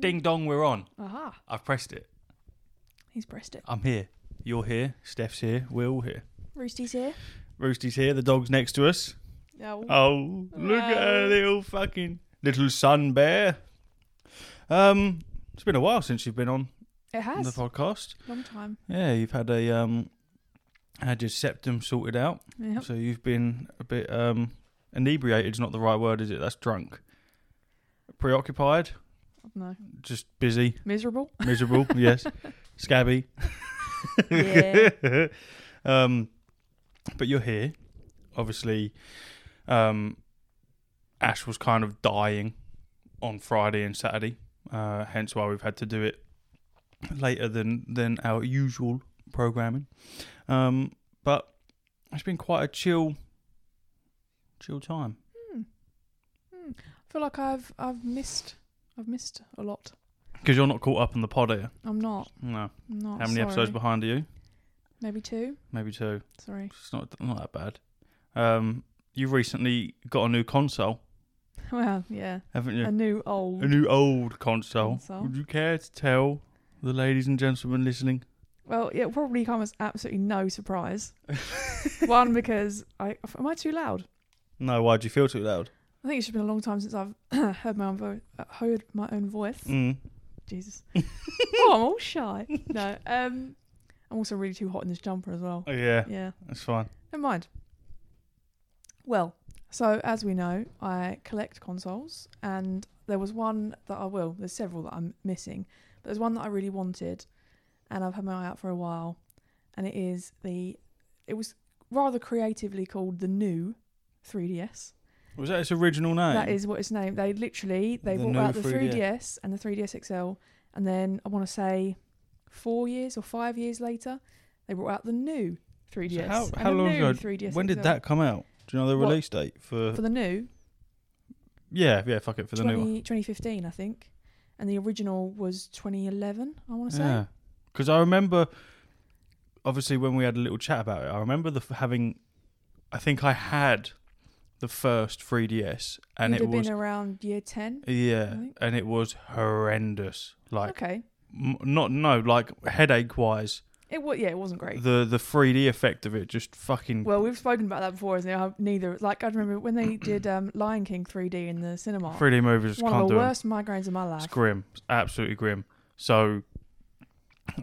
Ding dong, we're on. Aha. I've pressed it. He's pressed it. I'm here. You're here. Steph's here. We're all here. Roosty's here. Roosty's here. The dog's next to us. No. Oh, look at her little fucking little sun bear. Um, it's been a while since you've been on it has. the podcast. Long time. Yeah, you've had a um, had your septum sorted out, Yep. so you've been a bit um, inebriated's not the right word, is it? That's drunk. Preoccupied, No. just busy, Miserable. miserable. yes, scabby. Yeah. um, but you're here. Obviously, um, Ash was kind of dying on Friday and Saturday, uh, hence why we've had to do it later than than our usual programming. Um, but it's been quite a chill, chill time. Hmm. Hmm. I feel like I've I've missed I've missed a lot. Because you're not caught up in the pod, are you? I'm not. No. I'm not. How many sorry. episodes behind are you? Maybe two. Maybe two. Sorry. It's not not that bad. Um, you've recently got a new console, Well, yeah. haven't you? A new old. a new old console. Console. Would you care to tell the ladies and gentlemen listening? Well, it probably come as absolutely no surprise. One because I am I too loud? No, why do you feel too loud? I think it's been a long time since I've heard my own vo- uh, heard my own voice. Mm. Jesus. oh, I'm all shy. No. Um, I'm also really too hot in this jumper as well. Oh, yeah, Yeah. that's fine. Never mind. Well, so as we know, I collect consoles, and there was one that I will. There's several that I'm missing, but there's one that I really wanted, and I've had my eye out for a while, and it is the. It was rather creatively called the new 3DS. Was that its original name? That is what it's named. They literally they The brought new out the 3DS. 3DS and the 3DS XL, and then I want to say four years or five years later, they brought out the new 3DS. how- and how a long new ago- 3DS when did XL. that come out? Do you know the What? release date for? for the new yeah, yeah, fuck it for the 20, new one. 2015, I think, and the original was 2011. I want to say. Yeah, because I remember, obviously, when we had a little chat about it, I remember the f- having. I think I had the first 3DS, and You'd it have was been around year 10. yeah, and it was horrendous. Like Okay. m- not no, like headache wise, It was yeah, it wasn't great. the the 3D effect of it just fucking well, we've spoken about that before, isn't it? How Neither like I remember when they did um, Lion King 3D in the cinema. 3D movies one can't of do the 'em. worst migraines of my life. It's grim. It's absolutely grim. So,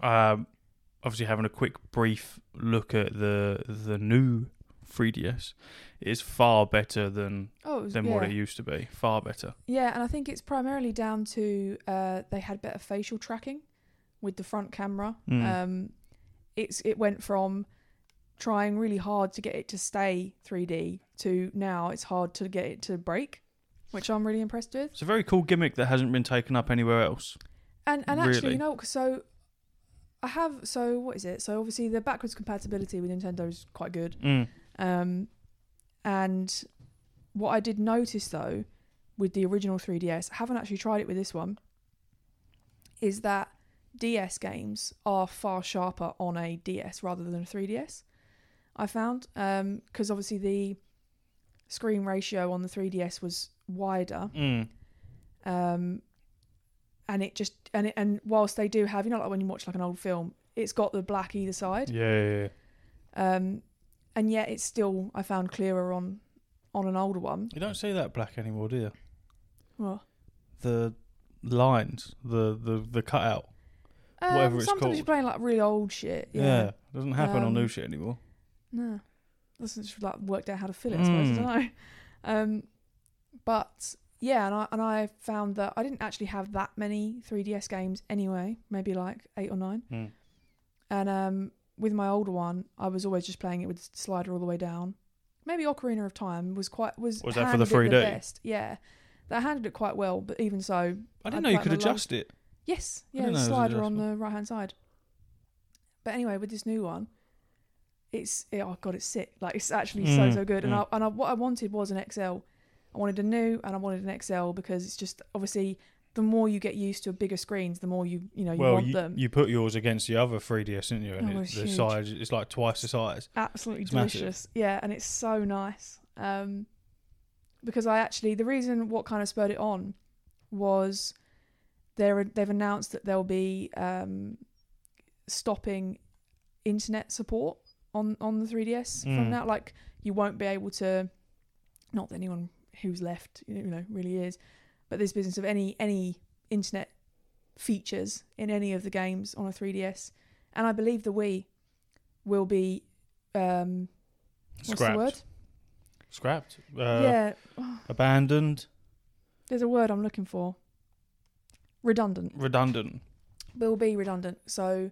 um, obviously, having a quick brief look at the the new 3DS is far better than Oh, was, than yeah. what it used to be. Far better. Yeah, and I think it's primarily down to uh, they had better facial tracking with the front camera. Mm. Um, it's it went from trying really hard to get it to stay 3D to now it's hard to get it to break, which I'm really impressed with. It's a very cool gimmick that hasn't been taken up anywhere else. And and actually, you know, so I have so what is it? So obviously the backwards compatibility with Nintendo is quite good. Mm. Um, and what I did notice though, with the original 3DS, I haven't actually tried it with this one, is that DS games are far sharper on a DS rather than a 3DS. I found because obviously the screen ratio on the 3DS was wider, Mm. um, and it just and it, and whilst they do have you know like when you watch like an old film, it's got the black either side. Yeah, yeah, yeah. Um, and yet it's still I found clearer on on an older one. You don't see that black anymore, do you? Well, The lines, the the the cutout. um, Whatever it's sometimes called. you're playing like really old shit. Yeah, Yeah, doesn't happen on new Um, shit anymore. no, that's just like worked out how to fill it. I suppose I Mm. don't know. Um, but yeah, and I and I found that I didn't actually have that many 3DS games anyway. Maybe like eight or nine. Mm. And um, with my older one, I was always just playing it with the slider all the way down. Maybe Ocarina of Time was quite was Was that for the 3D? best. Yeah, that handled it quite well. But even so, I didn't know you could adjust it. Yes, yeah, the know it was slider on the right hand side. But anyway, with this new one, it's it, oh god, it's sick. Like it's actually so Mm, so good. And. I, and I, what I wanted was an XL. I wanted a new and I wanted an XL because it's just obviously the more you get used to bigger screens, the more you you know you well, want you, them. you put yours against the other 3DS, didn't you? And Oh, it, it's the huge. size, it's like twice the size. Absolutely It's massive. delicious. Yeah, and it's so nice. Um, because I actually the reason what kind of spurred it on was they're they've announced that they'll be um, stopping internet support on on the 3ds from Mm. now. Like you won't be able to. Not that anyone who's left, you know, really is, but this business of any any internet features in any of the games on a 3ds, and I believe the Wii will be um, what's Scrapped. the word? Scrapped. Uh, yeah, Abandoned. there's a word I'm looking for. Redundant. Redundant. will be redundant. So,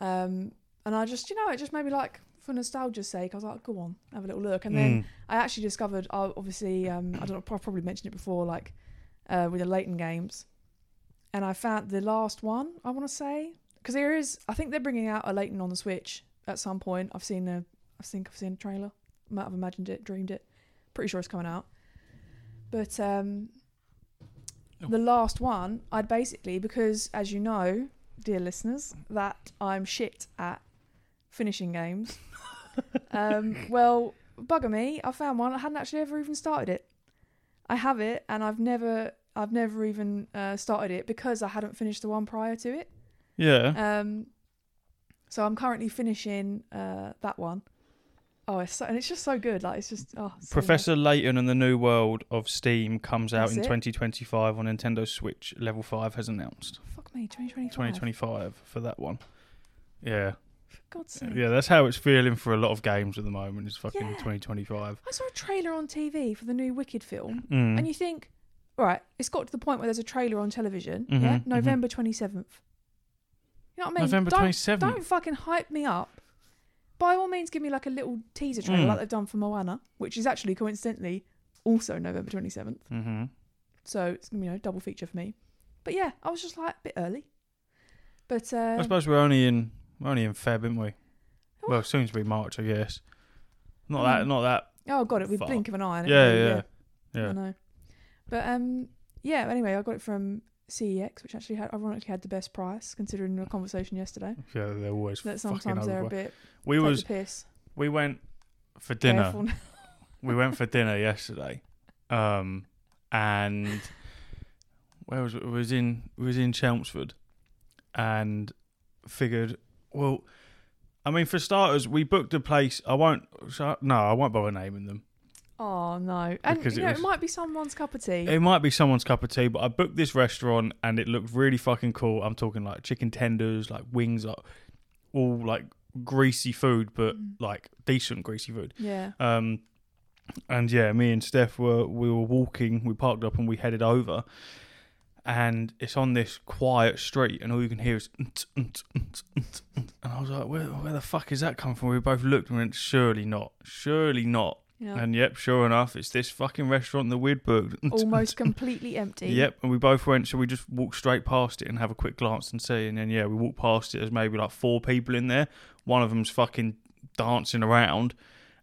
um, and I just, you know, it just made me like, for nostalgia's sake, I was like, go on, have a little look. And then Mm. I actually discovered, uh, obviously, um, I don't know, I probably mentioned it before, like uh, with the Layton games. And I found the last one, I want to say, because there is, I think they're bringing out a Layton on the Switch at some point. I've seen a, I think I've seen a trailer. Might have imagined it, dreamed it. Pretty sure it's coming out. But um, the last one, I'd basically, because as you know, dear listeners, that I'm shit at finishing games. um, well, bugger me, I found one. I hadn't actually ever even started it. I have it, and I've never, I've never even uh, started it because I hadn't finished the one prior to it. Yeah. Um, so I'm currently finishing uh, that one. Oh, it's so, and it's just so good. Like it's just oh, so Professor Layton and the New World of Steam comes out That's in it? 2025 on Nintendo Switch. Level 5 has announced. Fuck me, 2025. 2025 for that one. Yeah. For God's sake. Yeah, that's how it's feeling for a lot of games at the moment. It's fucking Yeah. 2025. I saw a trailer on TV for the new Wicked film, Mm. and you think, all right, it's got to the point where there's a trailer on television. Mhm, Yeah, mhm. November 27th. You know what I mean? November don't, 27th. Don't fucking hype me up. By all means, give me like a little teaser trailer Mm. like they've done for Moana, which is actually coincidentally also November 27th. hmm So it's you know double feature for me. But yeah, I was just like a bit early. But uh, I suppose we're only in we're only in Feb, aren't we? Well, soon to be March, I guess. Not that, Mm. not that. oh god, it with Fuck. blink of an eye. it Yeah, yeah, I yeah. know. But um, yeah. Anyway, I got it from CEX, which actually had ironically had the best price considering the conversation yesterday. Yeah, they're always That fucking sometimes they're a bit We take was the piss. we went for dinner. Careful. we went for dinner yesterday, um, and where was it? it was in it was in Chelmsford, and figured, well, I mean, for starters, we booked a place. I won't. so- No, I won't bother naming them. oh no! And you it know, was- it might be someone's cup of tea. It might be someone's cup of tea, but I booked this restaurant and it looked really fucking cool. I'm talking like chicken tenders, like wings, like all like greasy food, but Mm. like decent greasy food. yeah. Um, and yeah, me and Steph were we were walking. We parked up and we headed over, and it's on this quiet street, and all you can hear is. "Unt, unt, unt, unt, unt." And I was like, "Where, where the fuck is that coming from?" We both looked and went, "Surely not, surely not." Yeah. And yep, sure enough, it's this fucking restaurant the we'd. Almost completely empty. Yep, and we both went. So we just walked straight past it and have a quick glance and see. And then yeah, we walked past it. There's maybe like four people in there. One of them's fucking dancing around,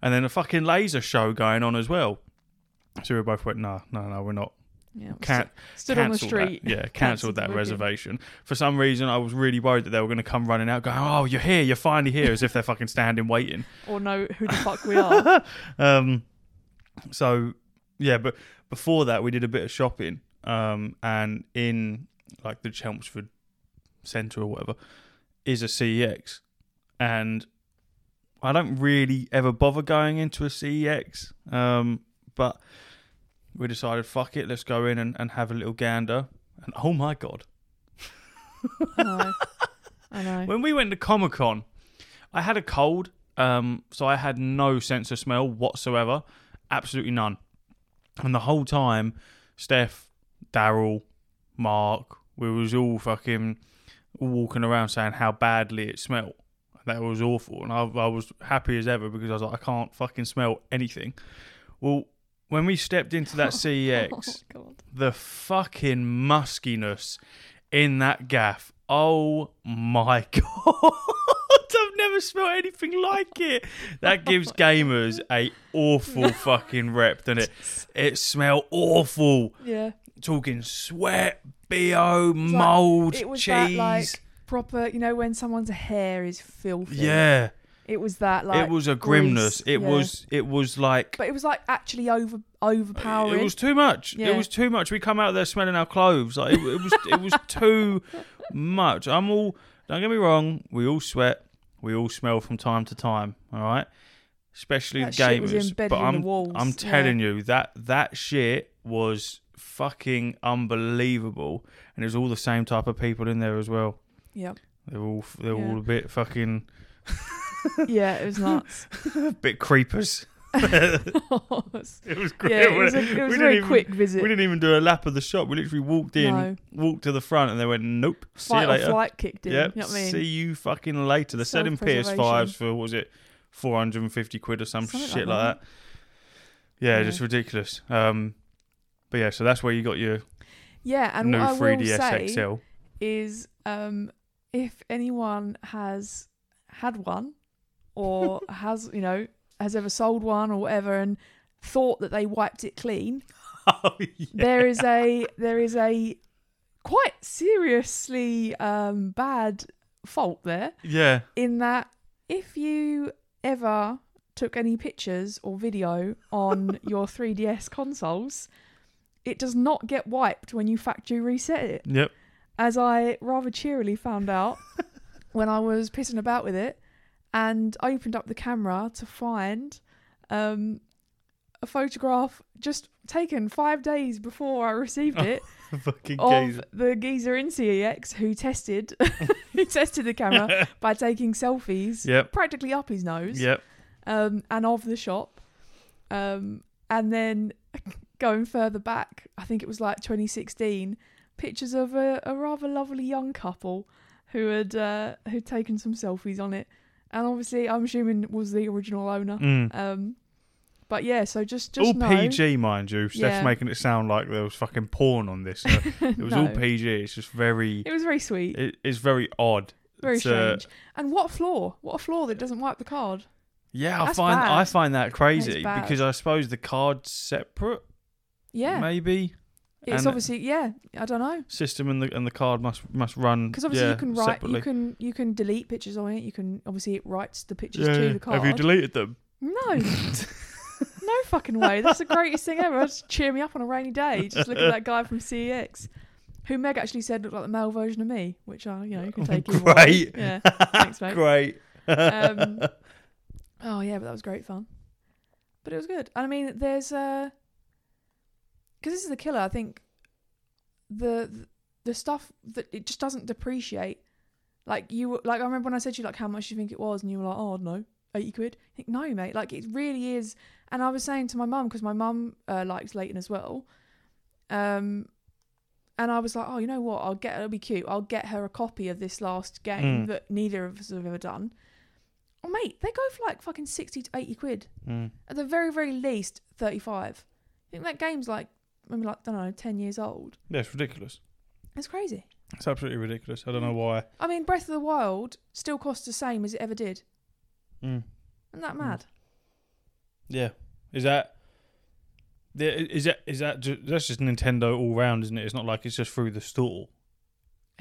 and then a fucking laser show going on as well. So we both went, no, no, no, we're not. Yeah. Can't Stood on the cancel that. street. Yeah, cancelled that reservation. For some reason, I was really worried that they were going to come running out, going, "Oh, you're here! You're finally here!" as if they're fucking standing waiting. Or know who the fuck we are. um, so yeah, but before that, we did a bit of shopping. Um, and in like the Chelmsford Centre or whatever is a CEX, and I don't really ever bother going into a CEX. Um, but we decided, fuck it, let's go in and, and have a little gander. And oh my god, I know. I know. when we went to Comic Con, I had a cold, um, so I had no sense of smell whatsoever, absolutely none. And the whole time, Steph, Daryl, Mark, we was all fucking walking around saying how badly it smelled. That was awful, and I, I was happy as ever because I was like, I can't fucking smell anything. Well, when we stepped into that CEX, Oh, the fucking muskiness in that gaff. Oh my god. I've never smelled anything like it. That oh gives gamers a awful fucking rep, doesn't it? It smell awful. Yeah. Talking sweat, bo, like- mold, It was cheese. that like proper, you know, when someone's hair is filthy. yeah. It was that like it was a grimness. Grease, it yeah. was it was like but it was like actually over overpowering. It was too much. Yeah. It was too much. We come out there smelling our clothes. Like it, it was it was too much. I'm all don't get me wrong, we all sweat, we all smell from time to time, all right? Especially That the was gamers. but I'm. I'm yeah. telling you that that shit was fucking unbelievable and there's all the same type of people in there as well. Yeah, They're all they're Yeah. all a bit fucking yeah, it was nuts. bit creepers. yeah, It was great. it was a, it was we a didn't very even- quick visit. We didn't even do a lap of the shop. We literally walked in, No. walked to the front, and they went, "Nope, see Fight you or later." flight kicked in. Yep, You know what I mean? see you fucking later. They're selling PS5s for what was it, four hundred and fifty quid or some Something shit like like that. Yeah, Yeah. just ridiculous. Um, but yeah, so that's where you got your Yeah, and new what I will 3ds say XL. is, um, if anyone has had one or has you know has ever sold one or whatever and thought that they wiped it clean, oh, yeah. there is a there is a quite seriously um, bad fault there yeah, in that if you ever took any pictures or video on your 3DS consoles, it does not get wiped when you factory reset it. yep. As I rather cheerily found out when I was pissing about with it and I opened up the camera to find um, a photograph just taken five days before I received it fucking of geezer. the geezer in CEX who tested who tested the camera by taking selfies Yep. practically up his nose Yep. um, and of the shop. Um, and then going further back, I think it was like 2016, pictures of a, a rather lovely young couple who had uh, who'd taken some selfies on it. And obviously, I'm assuming was the original owner. Mm. Um, but yeah, so just just all know, PG, mind you. Steph's Yeah. making it sound like there was fucking porn on this. So it was all PG. It's just very. It was very sweet, It, it's very odd. very uh, strange. and what a flaw! What a flaw that doesn't wipe the card. Yeah, I find bad. I find that crazy because I suppose the card's separate. Yeah, maybe it's and- obviously yeah. I don't know. system and the and the card must must run. Because obviously yeah, you can write, separately. you can you can delete pictures on it. You can obviously it writes the pictures Yeah. to the card. Have you deleted them? no, no fucking way. That's the greatest thing ever. Just cheer me up on a rainy day. Just look at that guy from CEX, who Meg actually said looked like the male version of me, which I you know you can take way. Great. Yeah, thanks mate. Great. Um, oh yeah, but that was great fun. But it was good. And I mean, there's uh, because this is the killer. I think the the stuff that it just doesn't depreciate. Like you, like I remember when I said to you like how much you think it was, and you were like, oh, I don't know, eighty quid. I think no, mate. Like it really is. And I was saying to my mum because my mum uh, likes Layton as well. Um, and I was like, oh, you know what? I'll get. It'll be cute. I'll get her a copy of this last game Mm. that neither of us have ever done. Oh, mate, they go for like fucking sixty to eighty quid. Mm. At the very, very least, thirty-five. I think that game's like, maybe like, I don't know, ten years old. Yeah, it's ridiculous. It's crazy. It's absolutely ridiculous. I don't know why. I mean, Breath of the Wild still costs the same as it ever did. Mm. Isn't that Mm. mad? Yeah. Is that? Is that is that that's just Nintendo all round, isn't it? It's not like it's just through the store.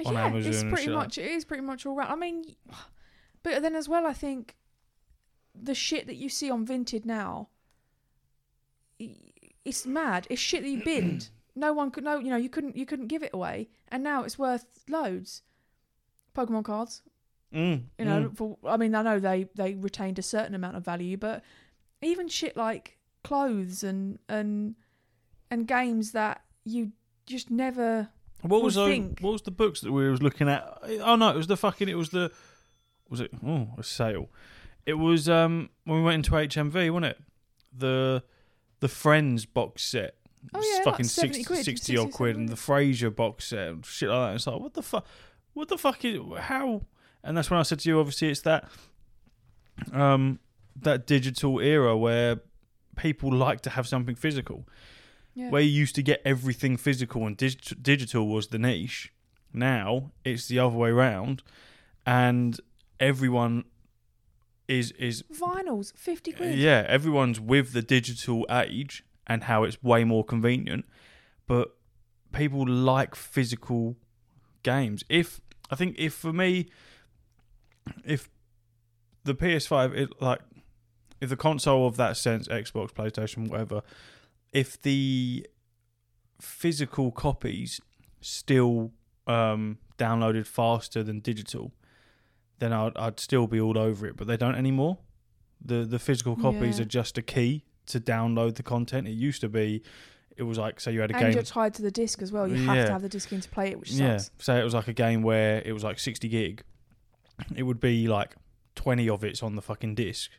On yeah, Amazon it's pretty shit like much. It is pretty much all right. I mean, but then as well, I think the shit that you see on Vinted now, it's mad. It's shit that you binned. no one could. No, you know, you couldn't. You couldn't give it away, and now it's worth loads. Pokemon cards, Mm. you know. mm. For I mean, I know they they retained a certain amount of value, but even shit like clothes and and and games that you just never What was think. what was the books that we was looking at? Oh no, it was the fucking. It was the. Was it? Oh, a sale. It was um when we went into HMV, wasn't it? The the Friends box set. Oh, yeah, fucking 70 60, quid, 60 odd quid, and the Frasier box set, and shit like that. It's like what the fuck? What the fuck is how? And that's when I said to you, obviously, it's that um that digital era where people like to have something physical yeah. where you used to get everything physical and dig- digital was the niche. Now it's the other way around, and everyone is is vinyls fifty quid. yeah everyone's with the digital age and how it's way more convenient, but people like physical games. If I think if for me, if the PS5, it like if the console of that sense, Xbox, PlayStation, whatever, if the physical copies still um, downloaded faster than digital, then I'd, I'd still be all over it. But they don't anymore. The the physical copies Yeah. are just a key to download the content. It used to be, it was like say you had a and game. you're tied to the disc as well. You have to have the disc in to play it, which Yeah, sucks. say it was like a game where it was like 60 gig. It would be like 20 of it's on the fucking disc,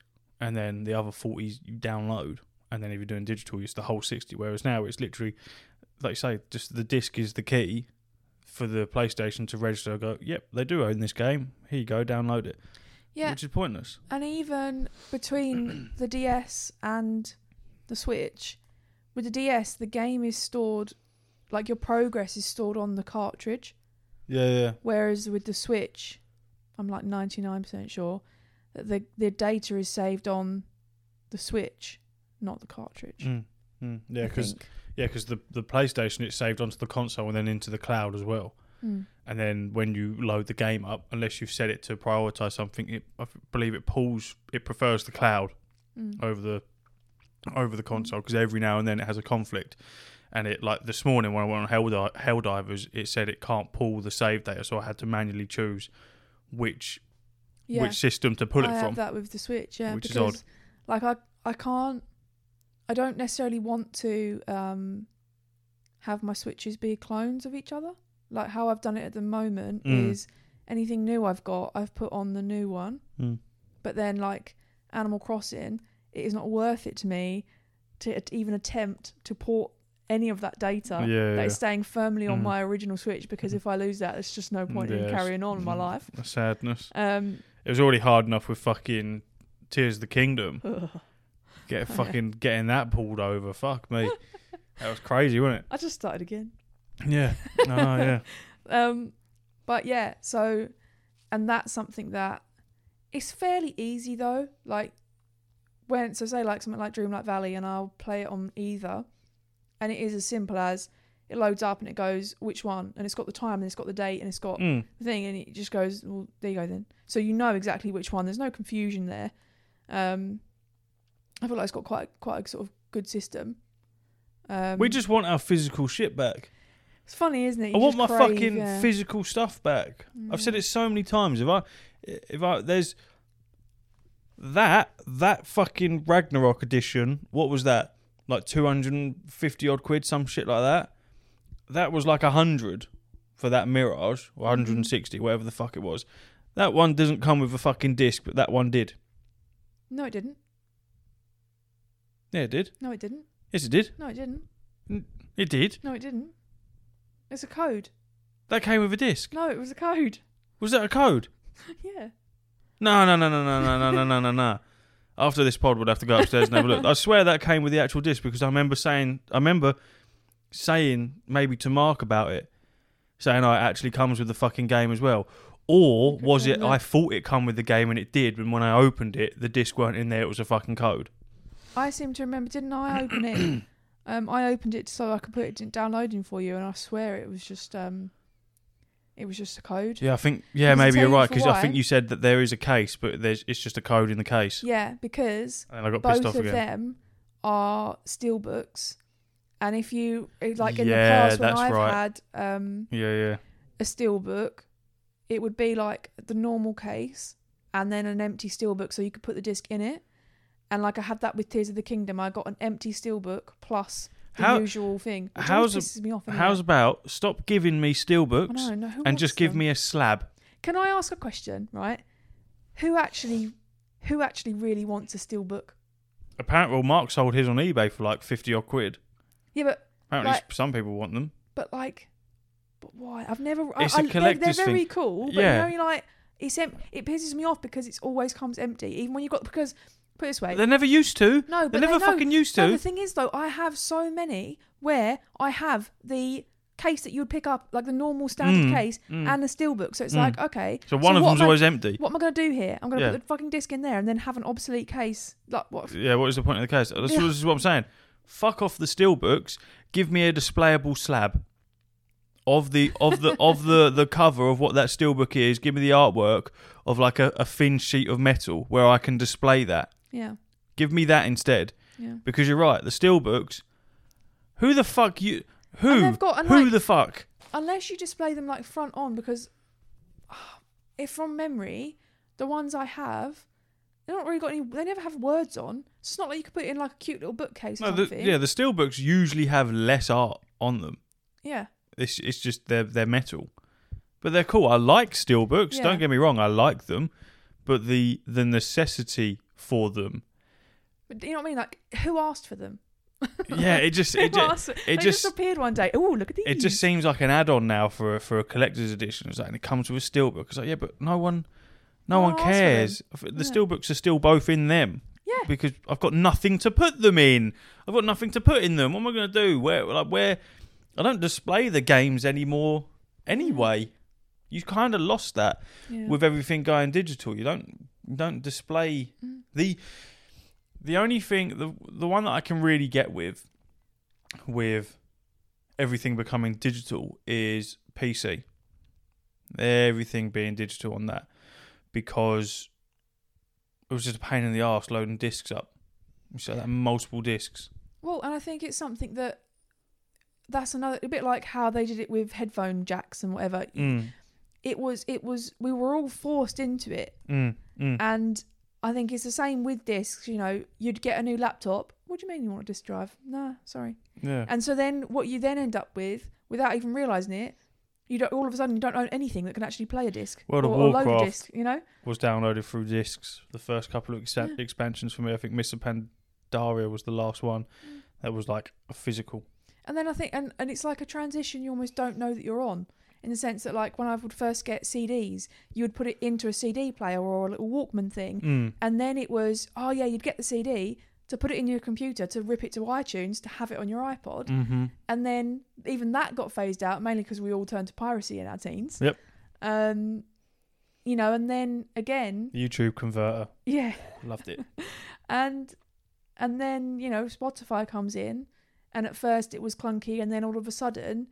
and then the other 40s you download. And then if you're doing digital, it's the whole 60. Whereas now it's literally, like you say, just the disc is the key for the PlayStation to register. Go, yep, they do own this game. Here you go, download it. Yeah, Which is pointless. and even between the DS and the Switch, with the DS, the game is stored, like your progress is stored on the cartridge. Yeah, yeah. Whereas with the Switch, I'm like 99% sure that the the data is saved on the Switch, not the cartridge. Mm, mm. Yeah, because. Yeah, 'cause the the PlayStation it's saved onto the console and then into the cloud as well. Mm. and then when you load the game up, unless you've set it to prioritize something, it, I believe it pulls, it prefers the cloud Mm. over the over the console because every now and then it has a conflict. And it like this morning when I went on Helldi- Helldivers, it said it can't pull the save data, so I had to manually choose which Yeah, which system to pull I it have from. that with the Switch. Yeah, which is because odd. like I I can't, I don't necessarily want to um have my Switches be clones of each other. Like how I've done it at the moment Mm. is anything new I've got, I've put on the new one. Mm. But then like Animal Crossing, it is not worth it to me to even attempt to port any of that data Yeah, that yeah. is staying firmly on Mm. my original Switch because if I lose that, there's just no point in carrying on my Mm. life. A sadness. Um, It was already hard enough with fucking Tears of the Kingdom. ugh. Get fucking getting that pulled over. Fuck me. that was crazy, wasn't it? I just started again. Yeah. Oh yeah. Um, but yeah, so and that's something that it's fairly easy though. Like when so say like something like Dreamlight Valley, and I'll play it on either, and it is as simple as it loads up and it goes which one, and it's got the time and it's got the date and it's got Mm. the thing, and it just goes well there you go then. So you know exactly which one. There's no confusion there. Um, I feel like it's got quite quite a sort of good system. Um, we just want our physical shit back. it's funny, isn't it? I want my crave, fucking yeah. physical stuff back. I've said Mm. it so many times. If I, if I, there's that that fucking Ragnarok edition. What was that? Like two hundred and fifty odd quid, some shit like that. That was like a hundred for that Mirage, or one hundred and sixty, whatever the fuck it was. That one doesn't come with a fucking disc, but that one did. No, it didn't. Yeah, it did. No, it didn't. Yes, it did. No, it didn't. It did. No, it didn't. It's a code. That came with a disc. No, it was a code. Was that a code? yeah. No, no, no, no, no, no, no, no, no, no, no. After this pod, we'll have to go upstairs and have a look. I swear that came with the actual disc because I remember saying, I remember saying maybe to Mark about it, saying, "Oh, it actually comes with the fucking game as well." Or was it? I thought it come with the game and it did, and when I opened it, the disc weren't in there. It was a fucking code. I seem to remember, didn't I open it? um, I opened it so I could put it in downloading for you, and I swear it was just um, it was just a code. Yeah, I think. Yeah, maybe tell you're you right for because I why. think you said that there is a case, but there's it's just a code in the case. Yeah, because And I got pissed both off of again. them are steel books, and if you eh, like in Yeah, the past when that's I've right. had um Yeah, yeah. a steel book, it would be like the normal case and then an empty steel book so you could put the disc in it. And like I had that with Tears of the Kingdom, I got an empty steel book plus the How- usual thing. Which how's a- pisses me off. Anyway. How's about stop giving me steel I know, no, who and wants just give them? me a slab? Can I ask a question? Right? Who actually, who actually really wants a steel book? Apparently, well, Mark sold his on eBay for like fifty odd quid. Yeah, but Apparently, Like- some people want them. but like, but why? I've never. It's I, a I, they're, they're very thing. cool, but Yeah. you know, like it's em- it pisses me off because it always comes empty, even when you got because put it this way. They never used to. No, They but never they know- fucking used No, to. the thing is though, I have so many where I have the case that you would pick up, like the normal standard Mm, case, mm. and the steelbook. So it's Mm. like, okay. so one of what them's am I- always empty. What am I going to do here? I'm going to Yeah. put the fucking disc in there and then have an obsolete case. Like what? Yeah, what is the point of the case? This, Yeah. this is what I'm saying. Fuck off the steel books. Give me a displayable slab of the of the of the the cover of what that steelbook is. Give me the artwork of like a, a thin sheet of metal where I can display that. Yeah. Give me that instead, Yeah. because you're right. The steelbooks. Who the fuck you? And Who? they've got and Who like, the fuck? unless you display them like front on because if from memory the ones i have they don't really got any they never have words on so it's not like you could put it in like a cute little bookcase or No, the, something yeah, the steelbooks usually have less art on them. yeah It's it's just they're they're metal, but they're cool. I like steelbooks. Yeah. Don't get me wrong, I like them, but the the necessity for them, but you know what i mean like who asked for them yeah, it just it just, it just, just appeared one day oh look at these it just seems like an add-on now for a, for a collector's edition. It's like and it comes with a steelbook. It's like yeah, but no one no No one one asked for them. cares. The Yeah. steelbooks are still both in them. yeah because I've got nothing to put them in. I've got nothing to put in them. What am I going to do? Where like where I don't display the games anymore anyway. You kind of lost that yeah. with everything going digital. You don't don't display Mm. the the only thing the the one that I can really get with with everything becoming digital is PC. Everything being digital on that because it was just a pain in the arse loading discs up. So that multiple discs. well and i think it's something that that's another a bit like how they did it with headphone jacks and whatever Mm, it was it was we were all forced into it mm, mm. And I think it's the same with discs. You know, you'd get a new laptop. What do you mean you want a disk drive? Nah, sorry. Yeah. And so then what you then end up with, without even realizing it, you don't all of a sudden you don't own anything that can actually play a disc World of or, or a Warcraft. disc. You know, was downloaded through discs. The first couple of exa- Yeah. expansions for me, I think Mr. Pandaria was the last one. Mm. That was like a physical. and then I think and and it's like a transition you almost don't know that you're on. In the sense that, like, when I would first get CDs, you would put it into a CD player or a little Walkman thing, Mm. and then it was, oh yeah, you'd get the CD to put it in your computer to rip it to iTunes to have it on your iPod, Mm-hmm. and then even that got phased out mainly because we all turned to piracy in our teens. Yep. Um, you know, and then again, YouTube converter, yeah, loved it. and and then you know Spotify comes in, and at first it was clunky, and then all of a sudden.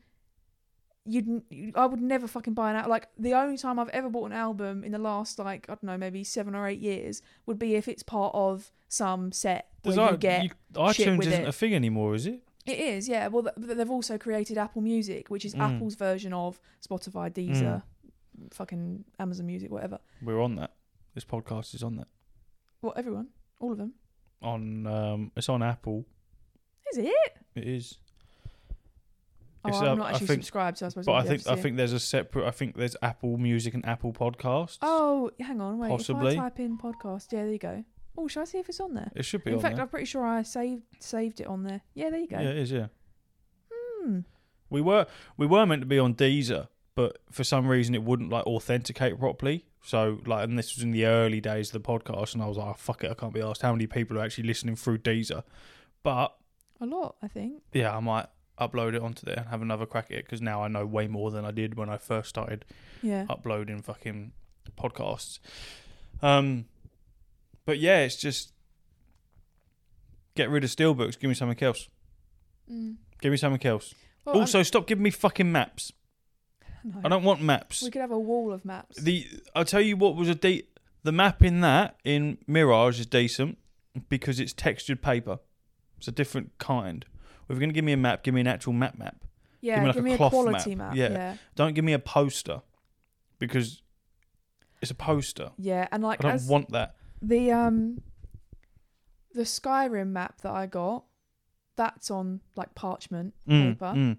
You'd, you- I would never fucking buy an album. Like the only time I've ever bought an album in the last like I don't know maybe seven or eight years would be if it's part of some set where Does you I- get you- iTunes isn't it. a thing anymore, is it? It is, yeah. Well, th- they've also created Apple Music, which is Mm. Apple's version of Spotify, Deezer, fucking Amazon Music, whatever. We're on that. This podcast is on that. Well, everyone, all of them. On um, it's on Apple. Is it? It is. Oh, It's, I'm uh, not I actually think- subscribed, so I suppose. But I be think able I to see it. think there's a separate. I think there's Apple Music and Apple Podcasts. Oh, hang on, wait. Possibly. If I type in podcast, yeah, there you go. Oh, shall I see if it's on there? it should be In on fact, there. I'm pretty sure I saved saved it on there. Yeah, there you go. Yeah, it is. Yeah. Hmm. We were we were meant to be on Deezer, but for some reason it wouldn't like authenticate properly. So like, and this was in the early days of the podcast, and I was like, oh, "Fuck it, I can't be asked how many people are actually listening through Deezer." But A lot, I think. yeah, I might upload it onto there and have another crack at it because now I know way more than I did when I first started Yeah. uploading fucking podcasts. Um, but yeah, it's just get rid of steelbooks. Give me something else. Mm. Give me something else. Well, I'm- also, stop giving me fucking maps. no. I don't want maps. We could have a wall of maps. The I'll tell you what was a de- the map in that in Mirage is decent because it's textured paper. It's a different kind. If you're gonna give me a map, give me an actual map map. yeah, me like give a me a quality map. map. Yeah. yeah. Don't give me a poster because it's a poster. Yeah, and like I don't want that. the um the Skyrim map that I got, that's on like parchment Mm, paper. mm.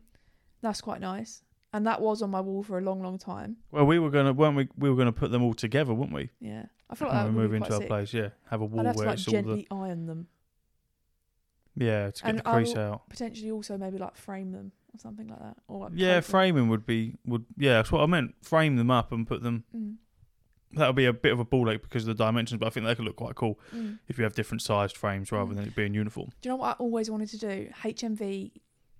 That's quite nice. And that was on my wall for a long, long time. Well, we were gonna weren't we? We were gonna put them all together, weren't we? Yeah. I feel like When that we would move into our sick. place, yeah. Have a wall I'd have to where like it's all the gently iron them. Yeah to get And the crease I'll- out. Potentially also maybe like frame them or something like that. Or like Yeah, coat them. framing would be would yeah. That's what I meant. Frame them up and put them. Mm. That would be a bit of a ball ache because of the dimensions, but I think they could look quite cool Mm. if you have different sized frames rather Mm. than it being uniform. Do you know what I always wanted to do? HMV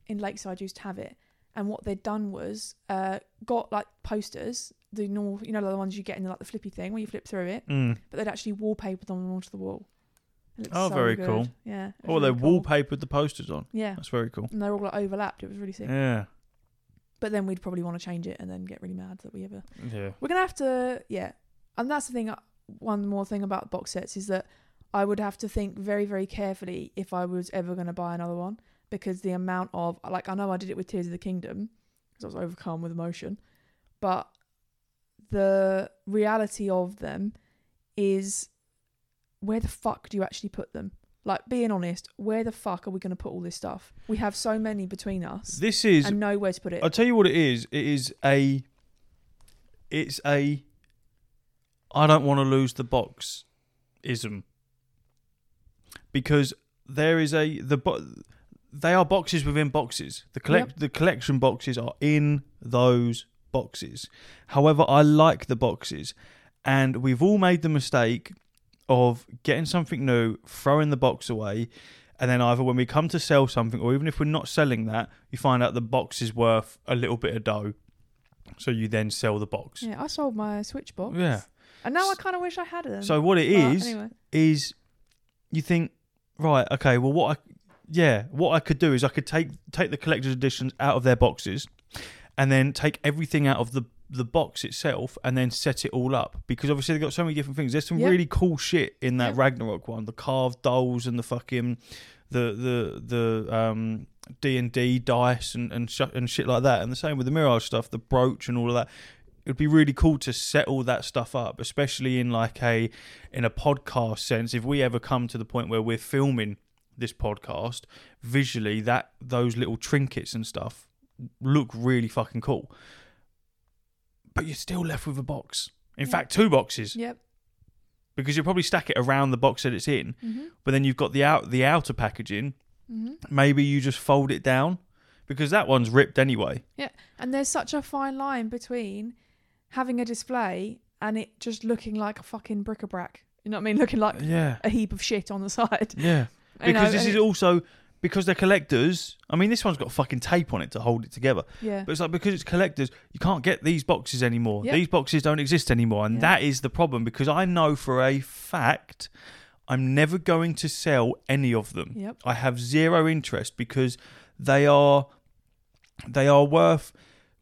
in Lakeside used to have it, and what they'd done was uh, got like posters, the normal, you know, the ones you get in like the flippy thing where you flip through it, Mm. but they'd actually wallpapered them onto the wall. Oh, so very good. cool. Yeah. Oh, they really cool. wallpapered the posters on. Yeah, That's very cool. and they're all like overlapped. It was really sick. Yeah. But then we'd probably want to change it and then get really mad that we ever. Yeah. We're gonna have to, yeah. And that's the thing. uh, One more thing about box sets is that I would have to think very, very carefully if I was ever gonna buy another one because the amount of like I know I did it with Tears of the Kingdom because I was overcome with emotion, but the reality of them is where the fuck do you actually put them? Like being honest, where the fuck are we going to put all this stuff? We have so many between us This is and nowhere to put it. I'll tell you what it is. It is a. It's a. I don't want to lose the box, ism. Because there is a the bo- they are boxes within boxes. The collect the collection boxes are in those boxes. However, I like the boxes, and we've all made the mistake of getting something new, throwing the box away, and then either when we come to sell something, or even if we're not selling that, you find out the box is worth a little bit of dough. So you then sell the box. yeah, I sold my Switch box. Yeah. And now I kind of wish I had them. So what it But is anyway. is you think right, okay, well what I yeah, what I could do is I could take take the collector's editions out of their boxes and then take everything out of the the box itself and then set it all up because obviously they've got so many different things. There's some really cool shit in that. Ragnarok one, the carved dolls and the fucking the the the um D and D dice and and, sh- and shit like that. And the same with the Mirage stuff, the brooch and all of that. It would be really cool to set all that stuff up, especially in like a in a podcast sense. If we ever come to the point where we're filming this podcast, visually that those little trinkets and stuff look really fucking cool. But you're still left with a box. In Yeah. fact, two boxes Yep. because you'll probably stack it around the box that it's in. Mhm. But then you've got the out the outer packaging. Mhm. Maybe you just fold it down because that one's ripped anyway. Yeah, and there's such a fine line between having a display and it just looking like a fucking bric-a-brac. You know what I mean? Looking like Yeah, a heap of shit on the side. yeah. You know, Because this is also because they're collectors. I mean, this one's got fucking tape on it to hold it together. yeah. But it's like because it's collectors, you can't get these boxes anymore. Yep. These boxes don't exist anymore, and Yeah. that is the problem. Because I know for a fact, I'm never going to sell any of them. Yep. I have zero interest because they are they are worth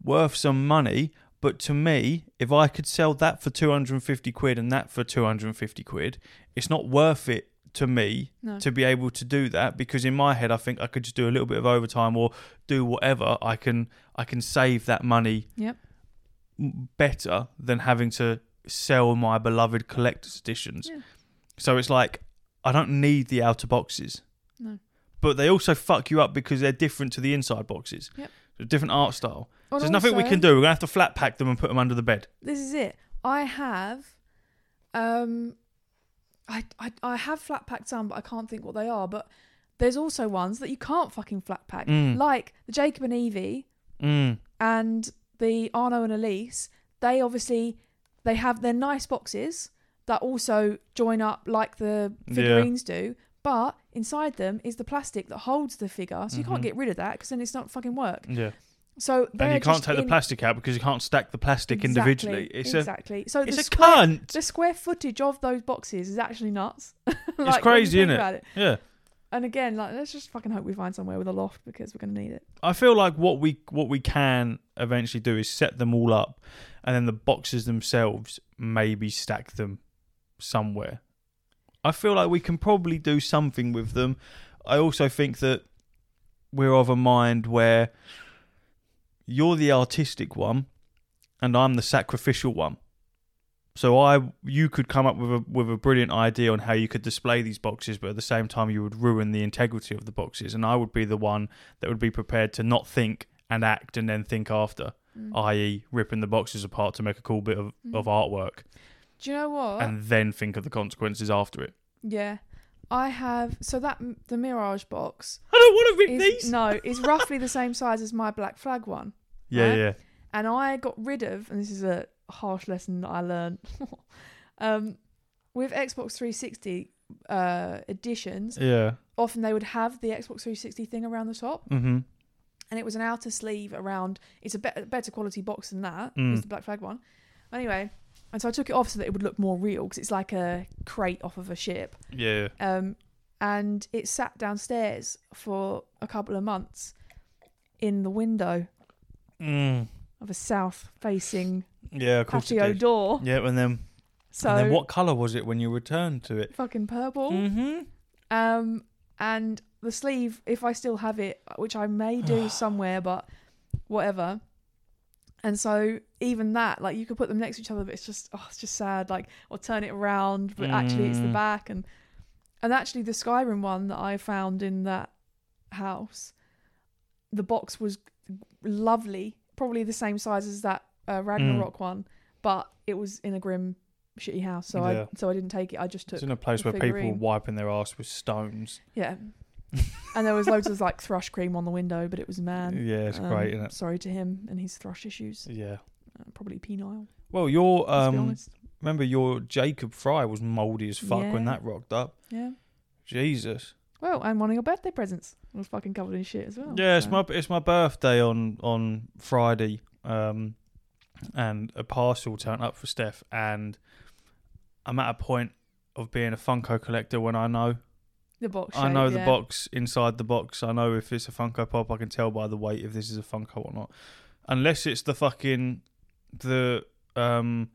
worth some money. But to me, if I could sell that for 250 quid and that for 250 quid, it's not worth it to me No. to be able to do that because in my head I think I could just do a little bit of overtime or do whatever I can I can save that money Yep. better than having to sell my beloved collector's editions. Yeah. So it's like I don't need the outer boxes. No. But they also fuck you up because they're different to the inside boxes. Yep. A different art style. So there's nothing we can do. We're gonna have to flat pack them and put them under the bed. this is it. I have, um, I, I I have flat packed some, but I can't think what they are. But there's also ones that you can't fucking flat pack, Mm. like the Jacob and Evie Mm. and the Arno and Elise. They obviously they have their nice boxes that also join up like the Yeah. figurines do. But inside them is the plastic that holds the figure, so you can't Mhm. get rid of that because then it's not fucking work. Yeah. So And you can't take the plastic out because you can't stack the plastic Exactly, individually. It's exactly. so a it's the a square, cunt. the square footage of those boxes is actually nuts. Like, you crazy, innit? about it. Yeah. And again, like let's just fucking hope we find somewhere with a loft because we're gonna need it. I feel like what we what we can eventually do is set them all up, and then the boxes themselves maybe stack them somewhere. I feel like we can probably do something with them. I also think that we're of a mind where you're the artistic one, and I'm the sacrificial one. So I, you could come up with a with a brilliant idea on how you could display these boxes, but at the same time you would ruin the integrity of the boxes, and I would be the one that would be prepared to not think and act and then think after, Mm. i.e., ripping the boxes apart to make a cool bit of, Mm. of artwork, Do you know what? and then think of the consequences after it. yeah, I have. So that the Mirage box don't want to rip is these. no is roughly the same size as my Black Flag one, yeah, right? yeah, and I got rid of. And this is a harsh lesson that I learned. um, with Xbox 360 uh, editions, yeah. often they would have the Xbox 360 thing around the top. Mm-hmm. and it was an outer sleeve around. It's a be- better quality box than that. Mm. It's the Black Flag one. Anyway, and so I took it off so that it would look more real because it's like a crate off of a ship. Yeah. Um, and it sat downstairs for a couple of months in the window Mm. of a south-facing Yeah, of course patio door. Yeah, and then So and then what colour was it when you returned to it? fucking purple. Mm-hmm. Um, and the sleeve, if I still have it, which I may do somewhere, but whatever. And so even that, like you could put them next to each other, but it's just, oh, it's just sad. Like, or turn it around, but actually it's the Mm. back, and and actually the Skyrim one that I found in that house, the box was lovely, probably the same size as that uh, Ragnarok one, but it was in a grim, shitty house, so Yeah. I so I didn't take it. I just took It's in a place where people were wiping their ass with stones. yeah. and there was loads of like thrush cream on the window, but it was a man. Yeah, it's Um, great, isn't it? Sorry to him and his thrush issues. Yeah. Uh, probably penile. Well, your um. Remember your Jacob Fry was mouldy as fuck when that rocked up. Yeah. Jesus. Well, and one of your birthday presents was fucking covered in shit as well. Yeah, it's my it's my birthday on on Friday, um, and a parcel turned up for Steph, and I'm at a point of being a Funko collector when I know the box. I know shape, the yeah. box inside the box. I know if it's a Funko Pop. I can tell by the weight if this is a Funko or not. Unless it's the fucking the um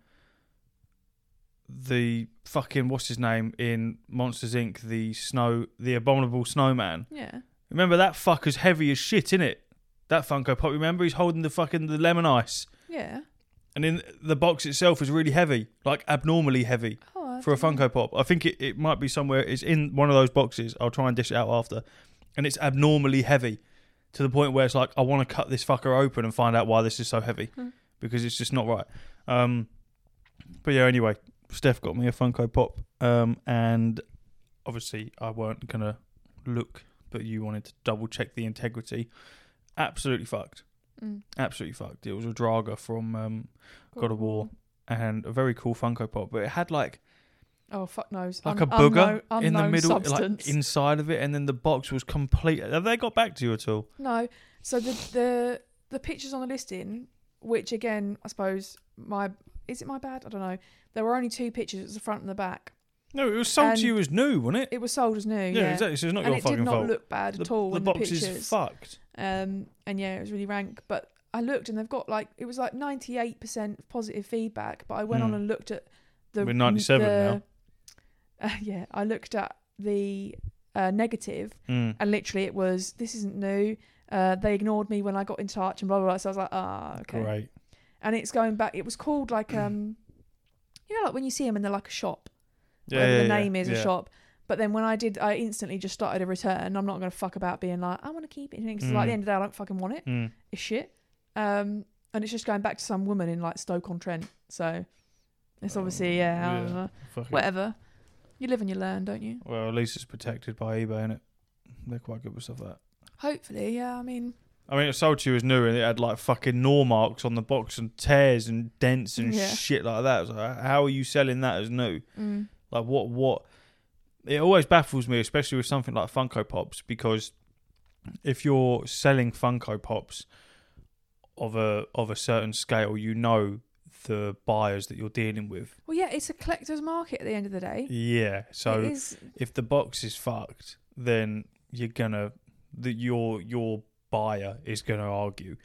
the fucking what's his name in Monsters Inc. The snow the abominable snowman. Yeah. Remember that fucker's heavy as shit, in it. That Funko Pop. Remember he's holding the fucking the lemon ice, Yeah. and in the box itself is really heavy, like abnormally heavy Oh, for a don't know. Funko Pop. I think it, it might be somewhere. It's in one of those boxes. I'll try and dish it out after, and it's abnormally heavy to the point where it's like I want to cut this fucker open and find out why this is so heavy Hmm. because it's just not right. Um, but yeah, anyway, Steph got me a Funko Pop, um, and obviously I weren't gonna look, but you wanted to double check the integrity. Absolutely fucked. Mm. Absolutely fucked. It was a Draugr from um, God of War and a very cool Funko Pop, but it had like Oh fuck knows. like Un- a booger unknown- in the middle, substance. like inside of it, and then the box was complete. Have they got back to you at all? No. So the the the pictures on the listing, which again, I suppose my is it my bad? I don't know. There were only two pictures. It was the front and the back. No, it was sold And to you as new, wasn't it? It was sold as new. yeah, Yeah. exactly. So it's not and your it fucking did not fault. look bad the, at all the in box the is pictures. fucked. Um, and yeah, it was really rank. But I looked, and they've got like it was like ninety eight percent positive feedback. But I went on Hmm. and looked at the We're 97 the- Uh, yeah, I looked at the uh, negative, Mm. and literally it was this isn't new. Uh, they ignored me when I got in touch and blah blah blah. So I was like, ah, okay. Great. And it's going back. It was called like um, you know, like when you see them and they're like a shop. Yeah, whatever yeah, the yeah, name is yeah. a shop. But then when I did, I instantly just started a return. I'm not going to fuck about being like, I want to keep it. Because like, at the Mm. end of the day, I don't fucking want it. Mm. It's shit. Um, and it's just going back to some woman in like Stoke on Trent. So it's obviously, yeah, I yeah. know. It. whatever. You live and you learn, don't you? Well, at least it's protected by eBay, innit? They're quite good with stuff like that. Hopefully, yeah. I mean, I mean, it sold to you as new, and it had like fucking gnaw marks on the box and tears and dents and Yeah. shit like that. So how are you selling that as new? mm, Like what? What? It always baffles me, especially with something like Funko Pops, because if you're selling Funko Pops of a of a certain scale, you know the buyers that you're dealing with. well, yeah, it's a collector's market at the end of the day. Yeah. So it is, if the box is fucked, then you're gonna that your your buyer is gonna argue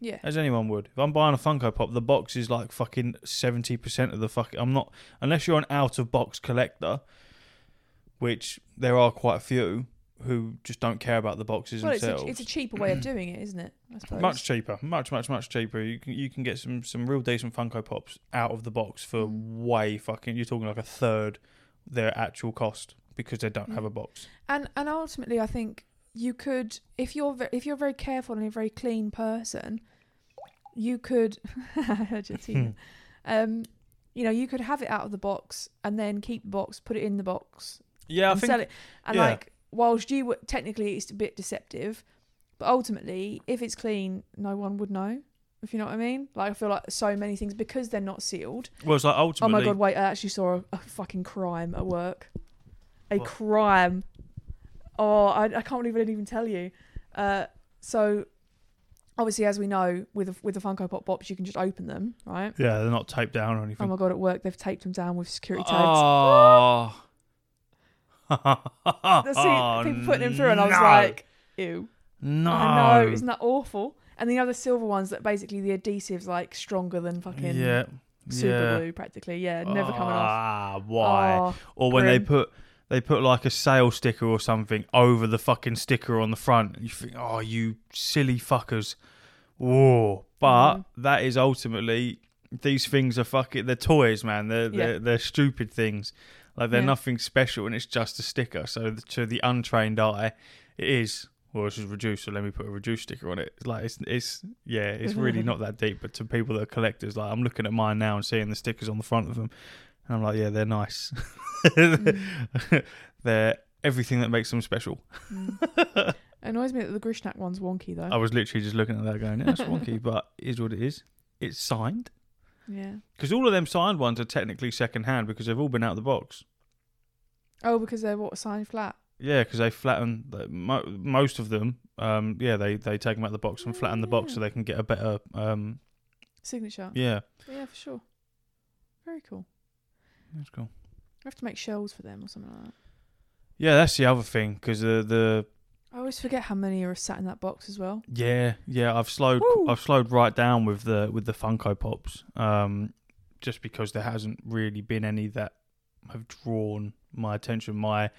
yeah. as anyone would. If I'm buying a Funko Pop, the box is like fucking seventy percent of the fucking. I'm not unless you're an out of box collector, which there are quite a few who just don't care about the boxes Well, it's a, it's a cheaper way of doing it, isn't it? Much cheaper, much much much cheaper. You can you can get some some real decent Funko Pops out of the box for Mm. way fucking. You're talking like a third their actual cost because they don't Mm. have a box. and and ultimately i think you could if you're ve- if you're very careful and a very clean person you could I heard your team. um you know you could have it out of the box and then keep the box put it in the box Yeah, I and think sell it and yeah. like whilst you would technically it's a bit deceptive but ultimately if it's clean no one would know if you know what i mean like i feel like so many things because they're not sealed well, it's like ultimately. oh my god wait i actually saw a, a fucking crime at work a What? crime oh I, I can't believe i didn't even tell you uh so obviously as we know with the, with the funko pop pops you can just open them right Yeah, they're not taped down or anything. oh anything. my god at work they've taped them down with security tags Oh. I see people putting them through and i was no. like ew no. I know, isn't that awful? And the other silver ones that basically the adhesive's like stronger than fucking yeah, super yeah. glue practically. Yeah, never coming off. Ah, why? Oh, or when they grim. put they put like a sale sticker or something over the fucking sticker on the front. And You think, oh, you silly fuckers. Whoa. But Mhm. that is ultimately these things are fucking they're toys, man. They're they're, they're stupid things. Like they're Yeah. nothing special, and it's just a sticker. So to the untrained eye, it is. Well, this is reduced, so let me put a reduced sticker on it. It's like it's, it's yeah, it's really not that deep. But to people that are collectors, like I'm looking at mine now and seeing the stickers on the front of them, and I'm like, yeah, they're nice. Mm. they're everything that makes them special. Mm. It annoys me that the Grishnakh one's wonky though. I was literally just looking at that, going, yeah, that's wonky, but it is what it is. It's signed Yeah. because all of them signed ones are technically second hand because they've all been out of the box. Oh, because they're what signed flat. Yeah, because they flatten the- mo- most of them. Um, yeah, they they take them out of the box and flatten the box so they can get a better. Um, Signature. yeah, Yeah, for sure. Very cool. That's cool. We have to make shells for them or something like that. Yeah, that's the other thing because the the I always forget how many are sat in that box as well. yeah yeah I've slowed Woo. I've slowed right down with the with the Funko Pops. Um, just because there hasn't really been any that have drawn my attention. My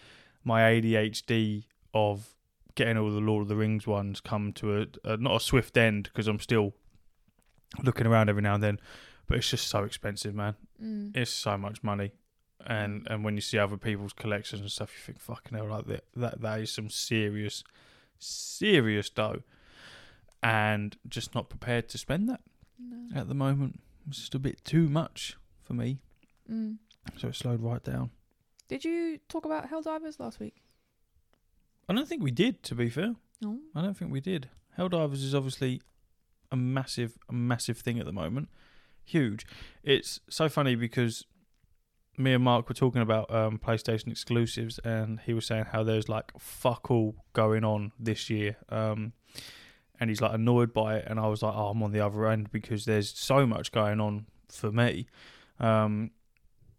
my ADHD of getting all the Lord of the Rings ones come to a, a not a swift end because I'm still looking around every now and then, but it's just so expensive, man. Mm. It's so much money. And and when you see other people's collections and stuff, you think, fucking hell, like that that, that is some serious, serious dough. And just not prepared to spend that No. at the moment. It's just a bit too much for me. Mm. So it slowed right down. Did you talk about Helldivers last week? I don't think we did, to be fair. No. I don't think we did. Helldivers is obviously a massive, a massive thing at the moment. Huge. It's so funny because me and Mark were talking about um, PlayStation exclusives, and he was saying how there's like fuck all going on this year. Um, and he's like annoyed by it, and I was like, oh, I'm on the other end because there's so much going on for me. Um,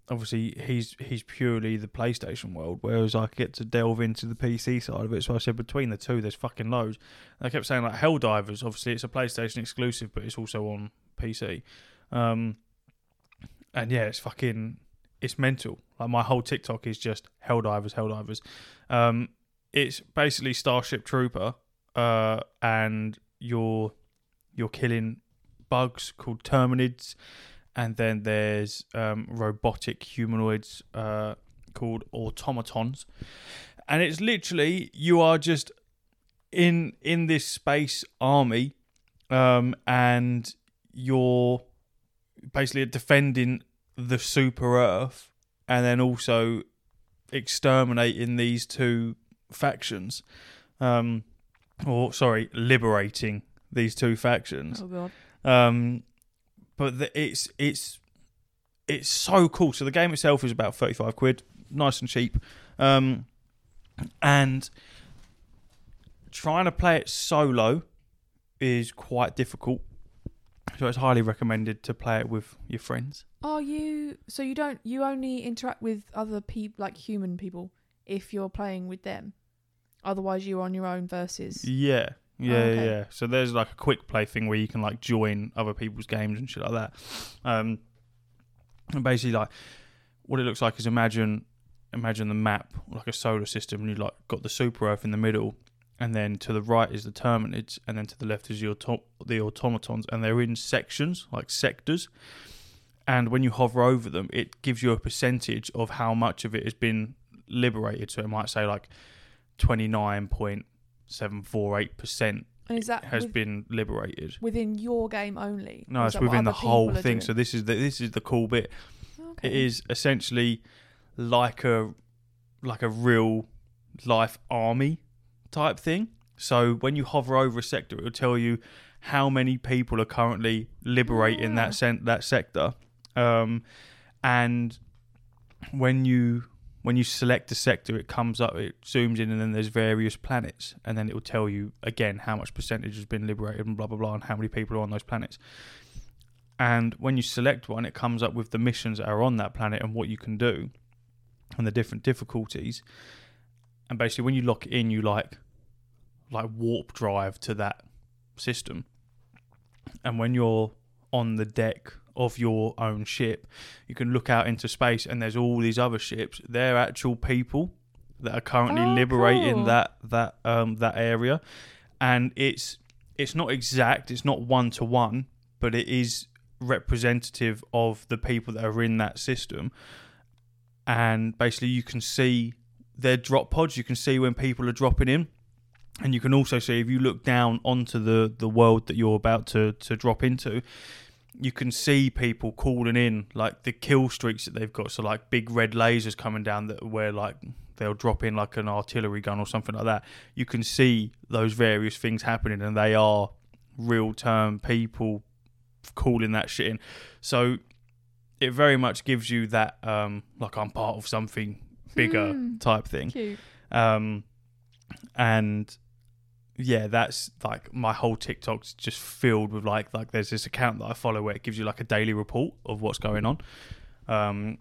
obviously, he's he's purely the PlayStation world, whereas I get to delve into the PC side of it. So I said between the two, there's fucking loads. And I kept saying like Helldivers. Obviously, it's a PlayStation exclusive, but it's also on PC. Um, and yeah, it's fucking it's mental. Like my whole TikTok is just Helldivers, Helldivers. Um, it's basically Starship Trooper, uh, and you're you're killing bugs called Terminids, and then there's um, robotic humanoids uh, called automatons, and it's literally you are just in in this space army, um, and you're basically defending the super Earth, and then also exterminating these two factions, um, or sorry, liberating these two factions. Oh god. Um, but the, it's it's it's so cool. So the game itself is about thirty five quid, nice and cheap, um, and trying to play it solo is quite difficult. So it's highly recommended to play it with your friends. Are you so you don't you only interact with other people like human people if you're playing with them? Otherwise you're on your own versus Yeah. Yeah, Oh, okay. yeah. So there's like a quick play thing where you can like join other people's games and shit like that. Um, and basically, like what it looks like is imagine imagine the map like a solar system, and you like got the super Earth in the middle, and then to the right is the Terminids, and then to the left is the auto- the automatons, and they're in sections like sectors. And when you hover over them, it gives you a percentage of how much of it has been liberated. So it might say like twenty nine point seven four eight percent and is that has with- been liberated. within your game only? No, it's within the whole thing. So this is the this is the cool bit. Okay. It is essentially like a like a real life army type thing. So when you hover over a sector, it will tell you how many people are currently liberating Ah. that cent- that sector. Um, and when you when you select a sector, it comes up, it zooms in, and then there's various planets, and then it will tell you again how much percentage has been liberated and blah blah blah, and how many people are on those planets. And when you select one, it comes up with the missions that are on that planet and what you can do, and the different difficulties. And basically, when you lock in, you like like warp drive to that system, and when you're on the deck of your own ship, you can look out into space, and there's all these other ships. They're actual people that are currently Oh, liberating cool. that that um that area, and it's it's not exact, it's not one to one, but it is representative of the people that are in that system. And basically, you can see their drop pods. You can see when people are dropping in, and you can also see if you look down onto the the world that you're about to to drop into. You can see people calling in like the kill streaks that they've got. So like big red lasers coming down that where like they'll drop in like an artillery gun or something like that. You can see those various things happening, and they are real term people calling that shit in. So it very much gives you that um like I'm part of something bigger Hmm. type thing. Cute. Um and yeah, that's like my whole TikTok's just filled with like like there's this account that I follow where it gives you like a daily report of what's going on. Um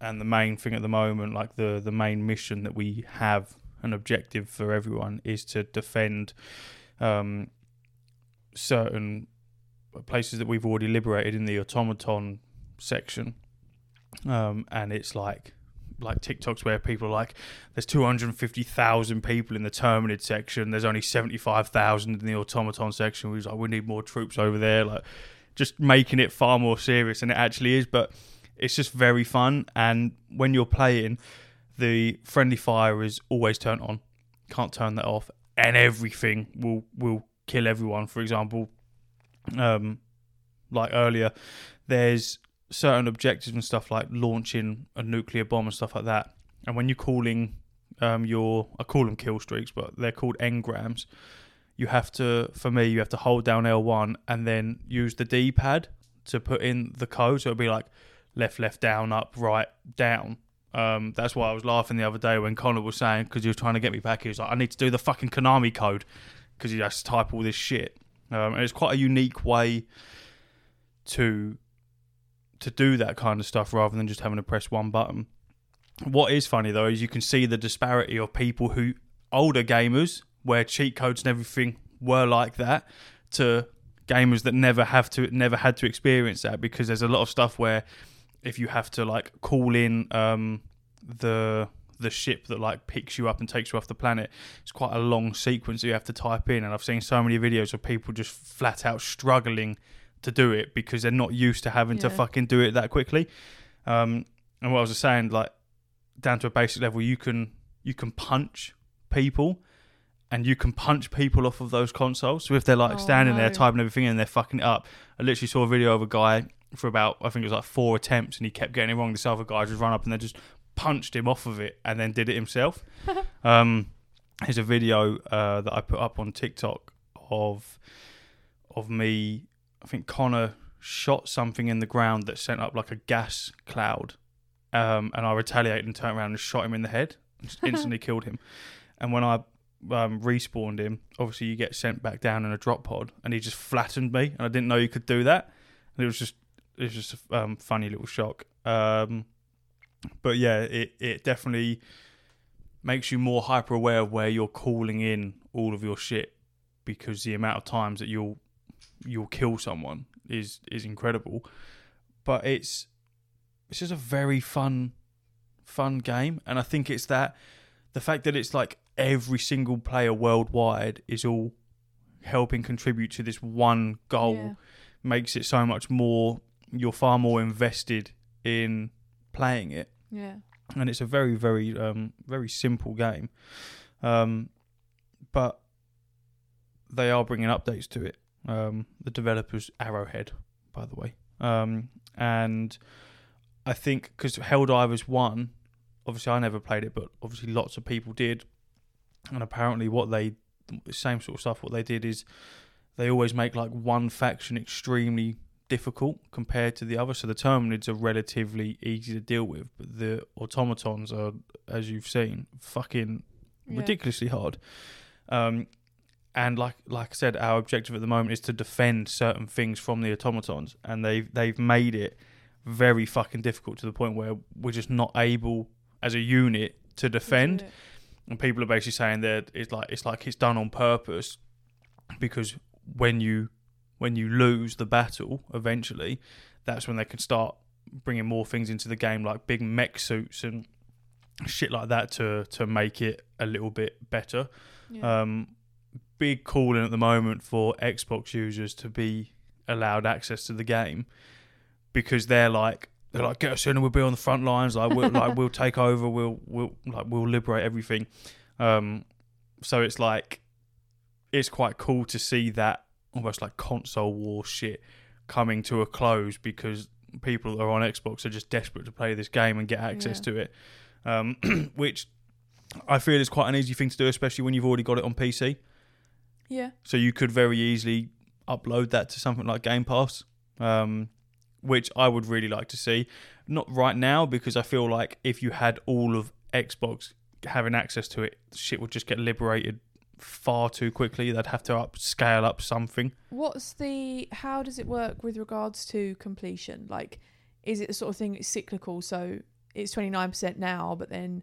and the main thing at the moment, like the the main mission that we have an objective for everyone is to defend um certain places that we've already liberated in the automaton section. Um and it's like like TikToks where people are like there's 250,000 people in the Terminid section. There's only 75,000 in the automaton section. We was like, we need more troops over there. Like, just making it far more serious than it actually is. But it's just very fun. And when you're playing, the friendly fire is always turned on. Can't turn that off. And everything will will kill everyone. For example, um, like earlier, there's certain objectives and stuff like launching a nuclear bomb and stuff like that. And when you're calling um, your, I call them kill streaks, but they're called engrams. You have to, for me, you have to hold down L1 and then use the D-pad to put in the code. So it'll be like left, left, down, up, right, down. Um, that's why I was laughing the other day when Connor was saying because he was trying to get me back. He was like, "I need to do the fucking Konami code because he has to type all this shit." Um, and it's quite a unique way to to do that kind of stuff rather than just having to press one button. What is funny though is you can see the disparity of people who older gamers where cheat codes and everything were like that to gamers that never have to never had to experience that because there's a lot of stuff where if you have to like call in um the the ship that like picks you up and takes you off the planet it's quite a long sequence that you have to type in and I've seen so many videos of people just flat out struggling to do it because they're not used to having to Yeah. fucking do it that quickly. Um, and what I was saying, like down to a basic level, you can you can punch people, and you can punch people off of those consoles. So if they're like Oh, standing there no. typing everything and they're fucking it up, I literally saw a video of a guy for about I think it was like four attempts, and he kept getting it wrong. This other guy just run up and then just punched him off of it, and then did it himself. um, there's a video uh, that I put up on TikTok of of me. I think Connor shot something in the ground that sent up like a gas cloud, um, and I retaliated and turned around and shot him in the head, and instantly killed him. And when I um, respawned him, obviously you get sent back down in a drop pod, and he just flattened me, and I didn't know you could do that. And it was just it was just a um, funny little shock. Um, but yeah, it it definitely makes you more hyper aware of where you're calling in all of your shit because the amount of times that you'll you'll kill someone is is incredible. But it's it's just a very fun fun game and I think it's that the fact that it's like every single player worldwide is all helping contribute to this one goal Yeah. makes it so much more you're far more invested in playing it Yeah. and it's a very very um very simple game um but they are bringing updates to it um the developers arrowhead by the way um and i think because helldivers 1 obviously i never played it but obviously lots of people did and apparently what they same sort of stuff what they did is they always make like one faction extremely difficult compared to the other. So the Terminids are relatively easy to deal with, but the automatons are, as you've seen, fucking Yeah. ridiculously hard. Um, and like like I said, our objective at the moment is to defend certain things from the automatons, and they've they've made it very fucking difficult to the point where we're just not able as a unit to defend and people are basically saying that it's like it's like it's done on purpose because when you when you lose the battle eventually, that's when they can start bringing more things into the game, like big mech suits and shit like that, to to make it a little bit better. Yeah. Um, big calling at the moment for Xbox users to be allowed access to the game because they're like they're like get us in and we'll be on the front lines. Like we'll like we'll take over. We'll we'll like we'll liberate everything. Um so it's like it's quite cool to see that almost like console war shit coming to a close because people that are on Xbox are just desperate to play this game and get access Yeah. to it. Um which I feel is quite an easy thing to do especially when you've already got it on PC yeah. so you could very easily upload that to something like Game Pass, um, which I would really like to see. Not right now because I feel like if you had all of Xbox having access to it, shit would just get liberated far too quickly. They'd have to up scale up something. What's the? How does it work with regards to completion? Like, is it the sort of thing that's cyclical? So it's twenty nine percent now, but then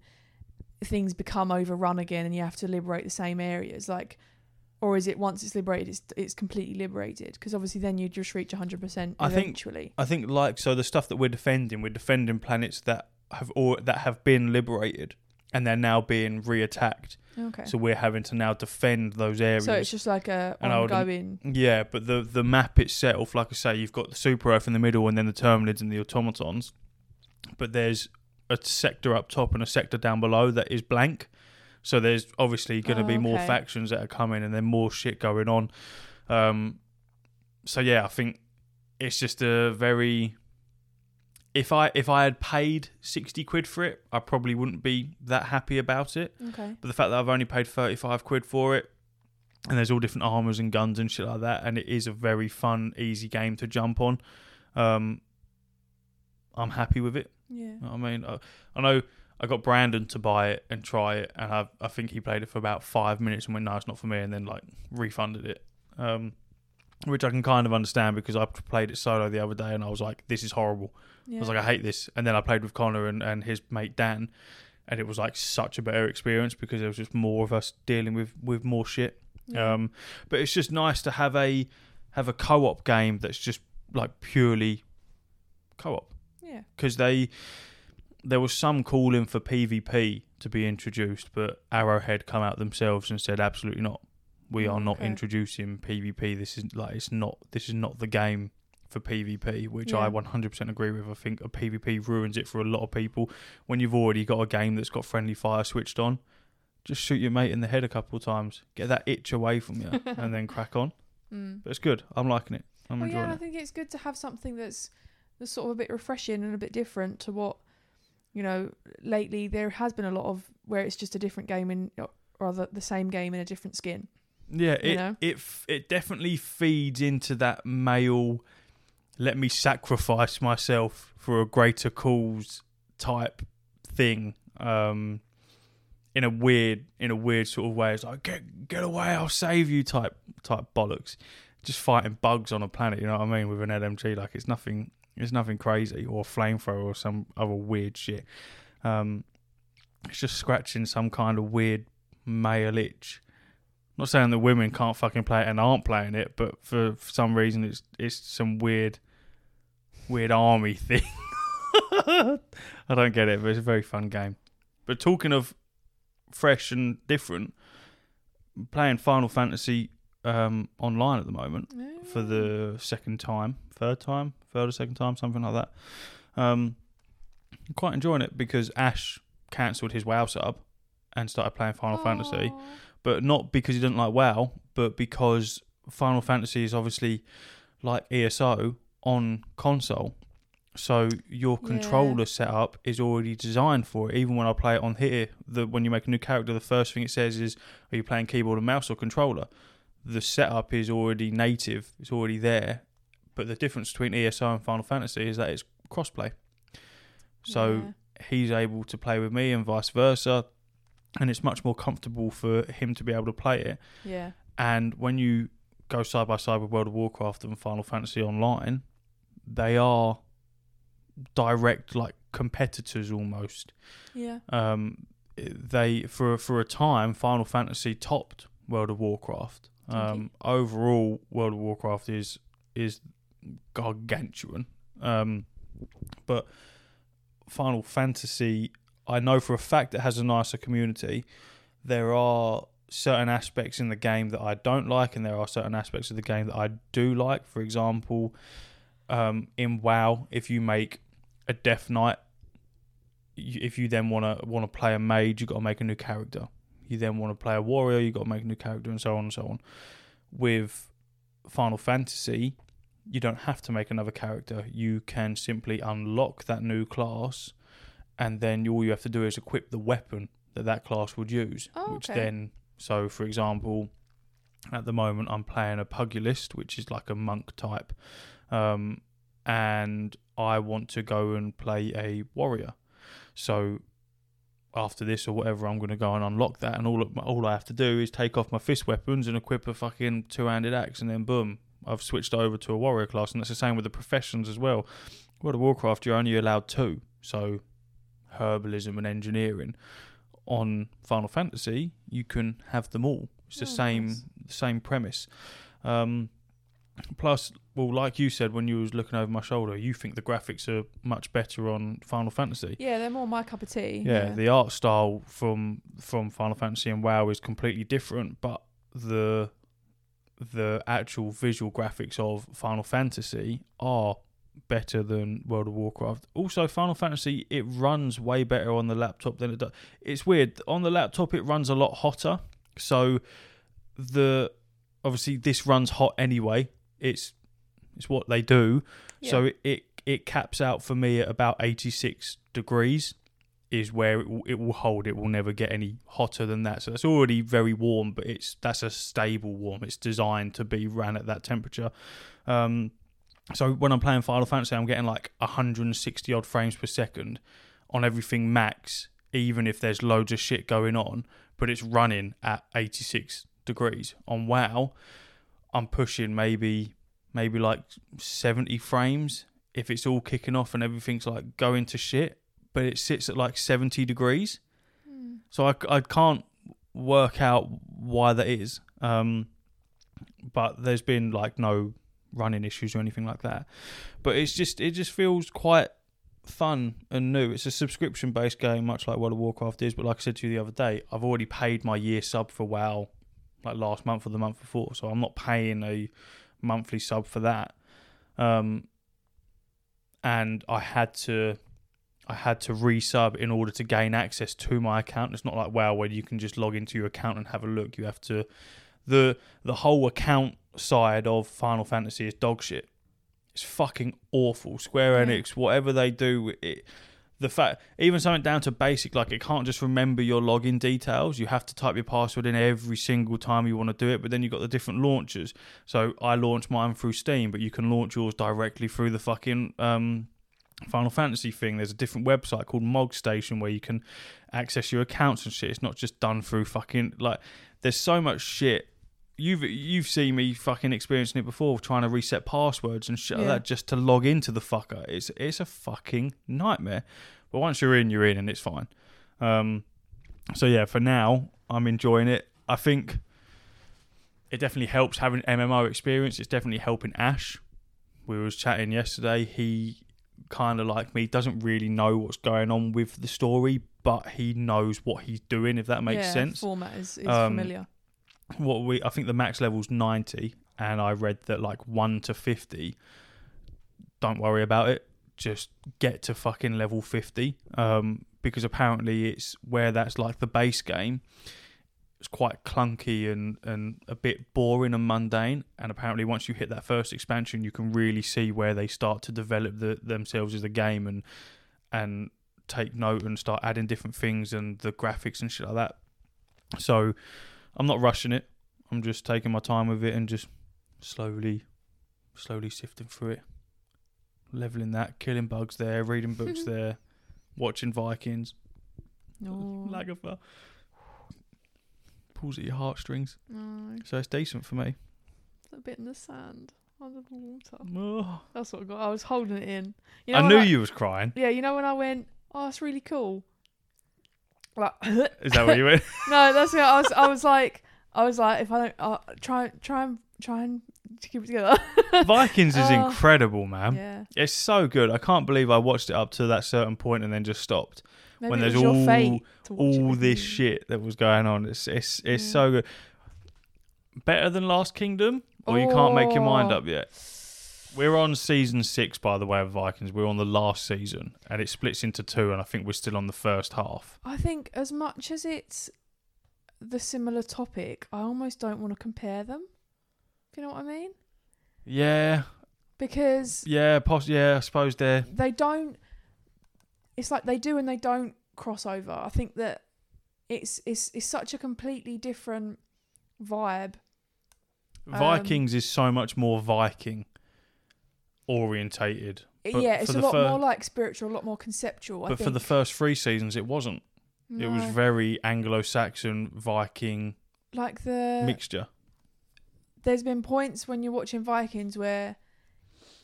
things become overrun again, and you have to liberate the same areas. Like, or is it once it's liberated, it's it's completely liberated? Because obviously, then you just reach hundred percent I think- eventually. I think like so the stuff that we're defending, we're defending planets that have or that have been liberated and they're now being reattacked. okay. So we're having to now defend those areas. So it's just like a And would- ongoing. Yeah, but the the map itself, like I say, you've got the Super Earth in the middle, and then the Terminids and the Automatons. But there's a sector up top and a sector down below that is blank. So there's obviously going to Oh, be more okay. factions that are coming, and then more shit going on. Um, so yeah, I think it's just a very. If I if I had paid sixty quid for it, I probably wouldn't be that happy about it. Okay. But the fact that I've only paid 35 quid for it, and there's all different armors and guns and shit like that, and it is a very fun, easy game to jump on, um, I'm happy with it. Yeah. You know I mean, I, I know I got Brandon to buy it and try it, and I, I think he played it for about five minutes and went, no, it's not for me, and then like refunded it. Um, which I can kind of understand because I played it solo the other day and I was like, this is horrible. Yeah. I was like, I hate this. And then I played with Connor and, and his mate Dan, and it was like such a better experience because there was just more of us dealing with, with more shit. yeah. Um, but it's just nice to have a have a co op game that's just like purely co op yeah. because they there was some calling for PvP to be introduced, but Arrowhead come out themselves and said absolutely not. We are not Okay. introducing PvP. This is like it's not this is not the game for PvP, which I 100% agree with. I think a PvP ruins it for a lot of people when you've already got a game that's got friendly fire switched on. Just shoot your mate in the head a couple of times, get that itch away from you, and then crack on. Mm. But it's good. I'm liking it. I'm Well, enjoying yeah, I think it's good to have something that's that's sort of a bit refreshing and a bit different to what you know. Lately, there has been a lot of where it's just a different game in, or rather, the same game in a different skin. Yeah, you it know? it it definitely feeds into that male. Let me sacrifice myself for a greater cause type thing. Um, in a weird, in a weird sort of way, it's like get get away, I'll save you type type bollocks. Just fighting bugs on a planet, you know what I mean? With an LMG, like it's nothing, it's nothing crazy or flamethrower or some other weird shit. Um, it's just scratching some kind of weird male itch not saying that women can't fucking play it and aren't playing it, but for, for some reason it's it's some weird weird army thing. I don't get it, but it's a very fun game. But talking of fresh and different, playing Final Fantasy um, online at the moment for the second time, third time, third or second time, something like that. Um, quite enjoying it because Ash cancelled his WoW sub and started playing Final Fantasy but not because he didn't like WoW, but because Final Fantasy is obviously like ESO on console. So your Yeah. controller setup is already designed for it. Even when I play it on here, the when you make a new character, the first thing it says is, "Are you playing keyboard and mouse or controller?" The setup is already native; it's already there. But the difference between ESO and Final Fantasy is that it's crossplay. So Yeah. he's able to play with me and vice versa and it's much more comfortable for him to be able to play it yeah, and when you go side by side with World of Warcraft and Final Fantasy Online they are direct like competitors almost yeah, um they for for a time Final Fantasy topped World of Warcraft Um, overall, World of Warcraft is is gargantuan. Um, but Final Fantasy, I know for a fact it has a nicer community. There are certain aspects in the game that I don't like, and there are certain aspects of the game that I do like. For example, um, in WoW, if you make a Death Knight, if you then want to want to play a mage, you got to make a new character. You then want to play a warrior, you've got to make a new character, and so on and so on. With Final Fantasy, you don't have to make another character. You can simply unlock that new class, and then all you have to do is equip the weapon that that class would use. Oh, which okay. then, so for example, at the moment I'm playing a pugilist, which is like a monk type, um, and I want to go and play a warrior. So after this or whatever, I'm going to go and unlock that, and all all I have to do is take off my fist weapons and equip a fucking two-handed axe, and then boom, I've switched over to a warrior class, and that's the same with the professions as well. World of Warcraft, you're only allowed two, so herbalism and engineering. On Final Fantasy, you can have them all. It's the Oh, same nice. same premise. Um, plus, well, like you said when you was looking over my shoulder, you think the graphics are much better on Final Fantasy. Yeah, they're more my cup of tea. Yeah, the art style from from Final Fantasy and WoW is completely different, but the the actual visual graphics of Final Fantasy are better than World of Warcraft. Also, Final Fantasy it runs way better on the laptop than it does. It's weird on the laptop it runs a lot hotter. So the obviously this runs hot anyway. It's it's what they do. So it, it it caps out for me at about 86 degrees is where it will, it will hold. It will never get any hotter than that. So it's already very warm, but it's that's a stable warm. It's designed to be ran at that temperature. Um, so when I'm playing Final Fantasy, I'm getting like 160 odd frames per second on everything max, even if there's loads of shit going on. But it's running at 86 degrees. On WoW, I'm pushing maybe maybe like 70 frames if it's all kicking off and everything's like going to shit but it sits at like 70 degrees. Hmm. so I, I can't work out why that is um but there's been like no running issues or anything like that. But it's just it just feels quite fun and new. It's a subscription based game much like World of Warcraft is but like I said to you the other day I've already paid my year sub for WoW like last month or the month before so I'm not paying a monthly sub for that um and I had to I had to resub in order to gain access to my account. It's not like WoW where you can just log into your account and have a look. You have to the the whole account side of Final Fantasy is dog shit. It's fucking awful. Square Enix, whatever they do, it the fact even something down to basic like it can't just remember your login details. You have to type your password in every single time you want to do it. But then you've got the different launchers. So I launch mine through Steam, but you can launch yours directly through the fucking um, Final Fantasy thing. There's a different website called Mog Station where you can access your accounts and shit. It's not just done through fucking like. There's so much shit. You've you've seen me fucking experiencing it before, trying to reset passwords and shit like that just to log into the fucker. It's it's a fucking nightmare. But once you're in, you're in, and it's fine. Um, so yeah, for now, I'm enjoying it. I think it definitely helps having MMO experience. It's definitely helping Ash. We was chatting yesterday. He kind of like me doesn't really know what's going on with the story, but he knows what he's doing. If that makes yeah, sense. Format is, is Um, familiar. What we I think the max level's ninety, and I read that like one to fifty. Don't worry about it. Just get to fucking level fifty. Um, because apparently it's where that's like the base game. It's quite clunky and, and a bit boring and mundane. And apparently, once you hit that first expansion, you can really see where they start to develop the, themselves as a game and and take note and start adding different things and the graphics and shit like that. So I'm not rushing it. I'm just taking my time with it and just slowly, slowly sifting through it, leveling that, killing bugs there, reading books there, watching Vikings. No. Lagavulin. Pulls at your heartstrings. no. So it's decent for me. A bit in the sand, under the water. Oh, That's what I got. I was holding it in. You I when knew you was crying. Yeah, you know when I went, oh, that's really cool. Like, Is that what you went? no, that's it. I was, I was like, I was like, if I don't uh, try, try and try and keep it together. Vikings is Oh. incredible, man. yeah, It's so good. I can't believe I watched it up to that certain point and then just stopped. maybe When there's all- fate to watch it All this me. shit that was going on. It's it's it's Yeah. so good. Better than Last Kingdom, or you can't make your mind Oh. up yet. We're on season six, by the way, of Vikings. We're on the last season, and it splits into two, and I think we're still on the first half. I think as much as it's the similar topic, I almost don't want to compare them. Do you know what I mean? Yeah, Because yeah, poss- yeah. I suppose they're they don't. It's like they do and they don't cross over. I think that it's it's it's such a completely different vibe. Um, Vikings is so much more Viking orientated. But yeah, it's a lot fir- more like spiritual, a lot more conceptual. I But think. for the first three seasons, it wasn't. It was very Anglo-Saxon Viking like the mixture. there's been points when you're watching Vikings where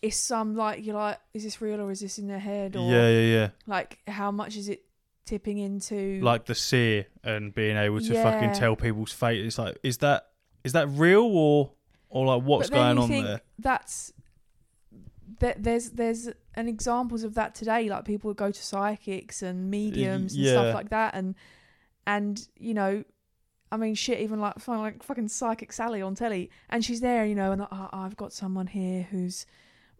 it's some like you're like, is this real or is this in their head or Yeah, yeah, yeah. like how much is it tipping into Like the seer and being able to fucking tell people's fate. It's like, is that is that real or or like what's going on think there? That's that there's there's an examples of that today. Like people go to psychics and mediums and yeah. stuff like that, and and you know, I mean, shit. Even like fucking, like fucking psychic Sally on telly, and she's there, you know, and oh, I've got someone here who's.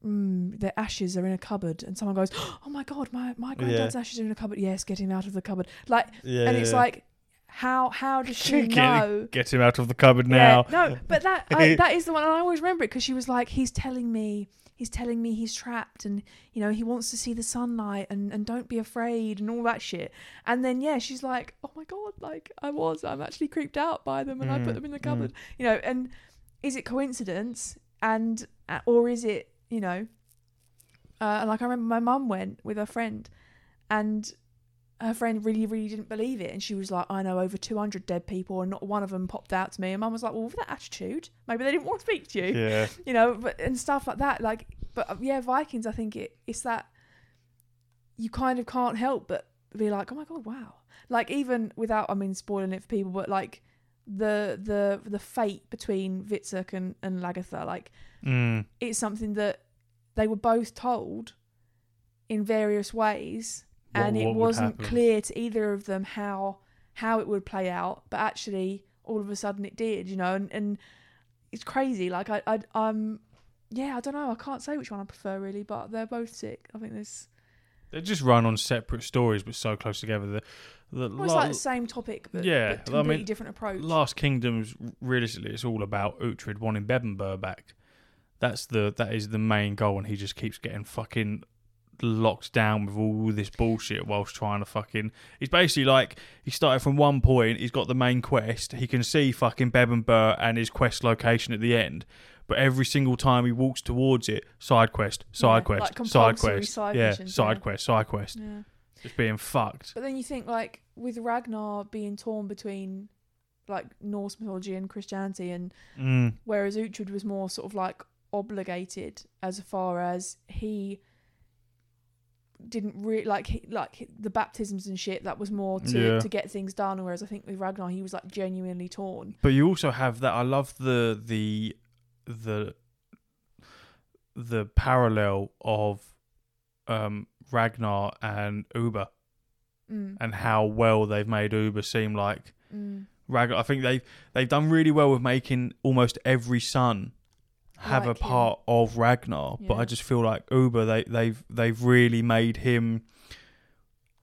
Mm, their ashes are in a cupboard, and someone goes, "Oh my god, my my granddad's ashes are in a cupboard." Yes, get him out of the cupboard. Like, Yeah, and it's like, how how does she Get- know? get him out of the cupboard now. Yeah, no, but that I, that is the one, and I always remember it because she was like, "He's telling me, he's telling me he's trapped, and you know he wants to see the sunlight, and and don't be afraid, and all that shit." And then yeah, she's like, "Oh my god, like I was, I'm actually creeped out by them, and I Mm, put them in the mm. cupboard, you know." And is it coincidence, and uh, or is it you know? Uh, like I remember my mum went with her friend, and her friend really, really didn't believe it, and she was like, "I know over 200 dead people, and not one of them popped out to me." And mum was like, "Well, with that attitude, maybe they didn't want to speak to you, Yeah. you know." But and stuff like that, like, but uh, yeah, Vikings. I think it it's that you kind of can't help but be like, "Oh my god, wow!" Like even without, I mean, spoiling it for people, but like the the the fate between Hvitserk and and Lagertha, like Mm. it's something that they were both told in various ways What- and it wasn't clear to either of them how how it would play out but actually all of a sudden it did you know and, and it's crazy like I, I i'm um, yeah i don't know i can't say which one i prefer really but they're both sick i think there's They just run on separate stories, but so close together. The, the well, it's la- like the same topic but, Yeah, but I completely mean, different approach Last Kingdoms, realistically, it's all about Uhtred wanting Bebbanburg back. That's the that is the main goal, and he just keeps getting fucking locked down with all this bullshit whilst trying to fucking. He's basically like he started from one point. He's got the main quest. He can see fucking Bebbanburg and his quest location at the end. But every single time he walks towards it, side quest, side Yeah, quest, like side quest, side yeah, missions, side yeah. quest, side quest, yeah just being fucked. But then you think like with Ragnar being torn between like Norse mythology and Christianity, and Mm. whereas Uhtred was more sort of like obligated as far as he didn't really like he, like the baptisms and shit. That was more to Yeah. to get things done. Whereas I think with Ragnar, he was like genuinely torn. But you also have that. I love the the the the parallel of um, Ragnar and Ubbe Mm, and how well they've made Ubbe seem like mm. Ragnar. I think they've they've done really well with making almost every son have Like a him. part of Ragnar. But I just feel like Ubbe they they've they've really made him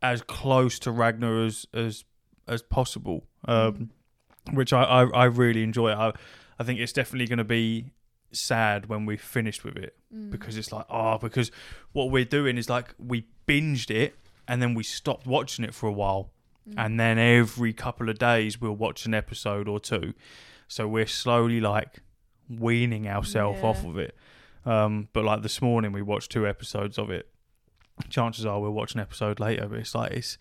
as close to Ragnar as as as possible. Um, which I, I, I really enjoy. I I think it's definitely going to be sad when we've finished with it Mm. because it's like oh because what we're doing is like we binged it and then we stopped watching it for a while Mm. and then every couple of days we'll watch an episode or two so we're slowly like weaning ourselves Yeah. off of it um but like this morning we watched two episodes of it chances are we'll watch an episode later but it's like it's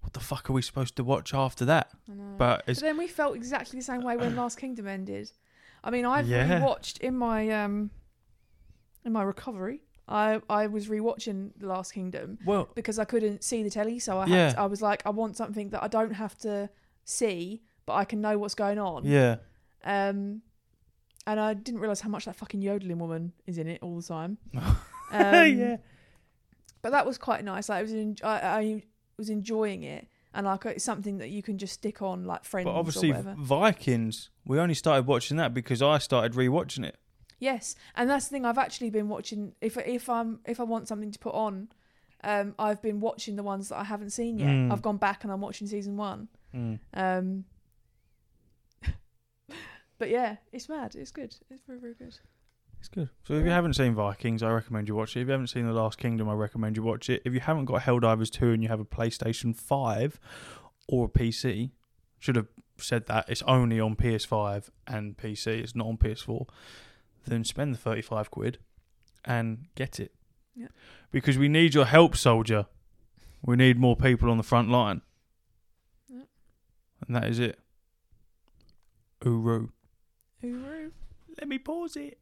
what the fuck are we supposed to watch after that but But then we felt exactly the same way when Last Kingdom ended. I mean, I've Yeah. rewatched in my um in my recovery. I I was rewatching The Last Kingdom well because I couldn't see the telly, so I had Yeah. to- I was like, I want something that I don't have to see, but I can know what's going on. yeah Um, and I didn't realize how much that fucking yodeling woman is in it all the time. Um, yeah. But that was quite nice. Like, I was en- I, I was enjoying it, and like it's something that you can just stick on like friends But obviously. Vikings. We only started watching that because I started rewatching it. Yes, and that's the thing. I've actually been watching. If if I'm if I want something to put on, um, I've been watching the ones that I haven't seen yet. Mm. I've gone back and I'm watching season one. Um, but yeah, it's mad. It's good. It's very very good. It's good. So if you haven't seen Vikings, I recommend you watch it. If you haven't seen The Last Kingdom, I recommend you watch it. If you haven't got Helldivers 2 and you have a PlayStation 5 or a PC, should have said that it's only on PS5 and PC, it's not on PS4, then spend the 35 quid and get it. Yeah. Because we need your help, soldier. We need more people on the front line. Yeah. And that is it. Uru. Let me pause it.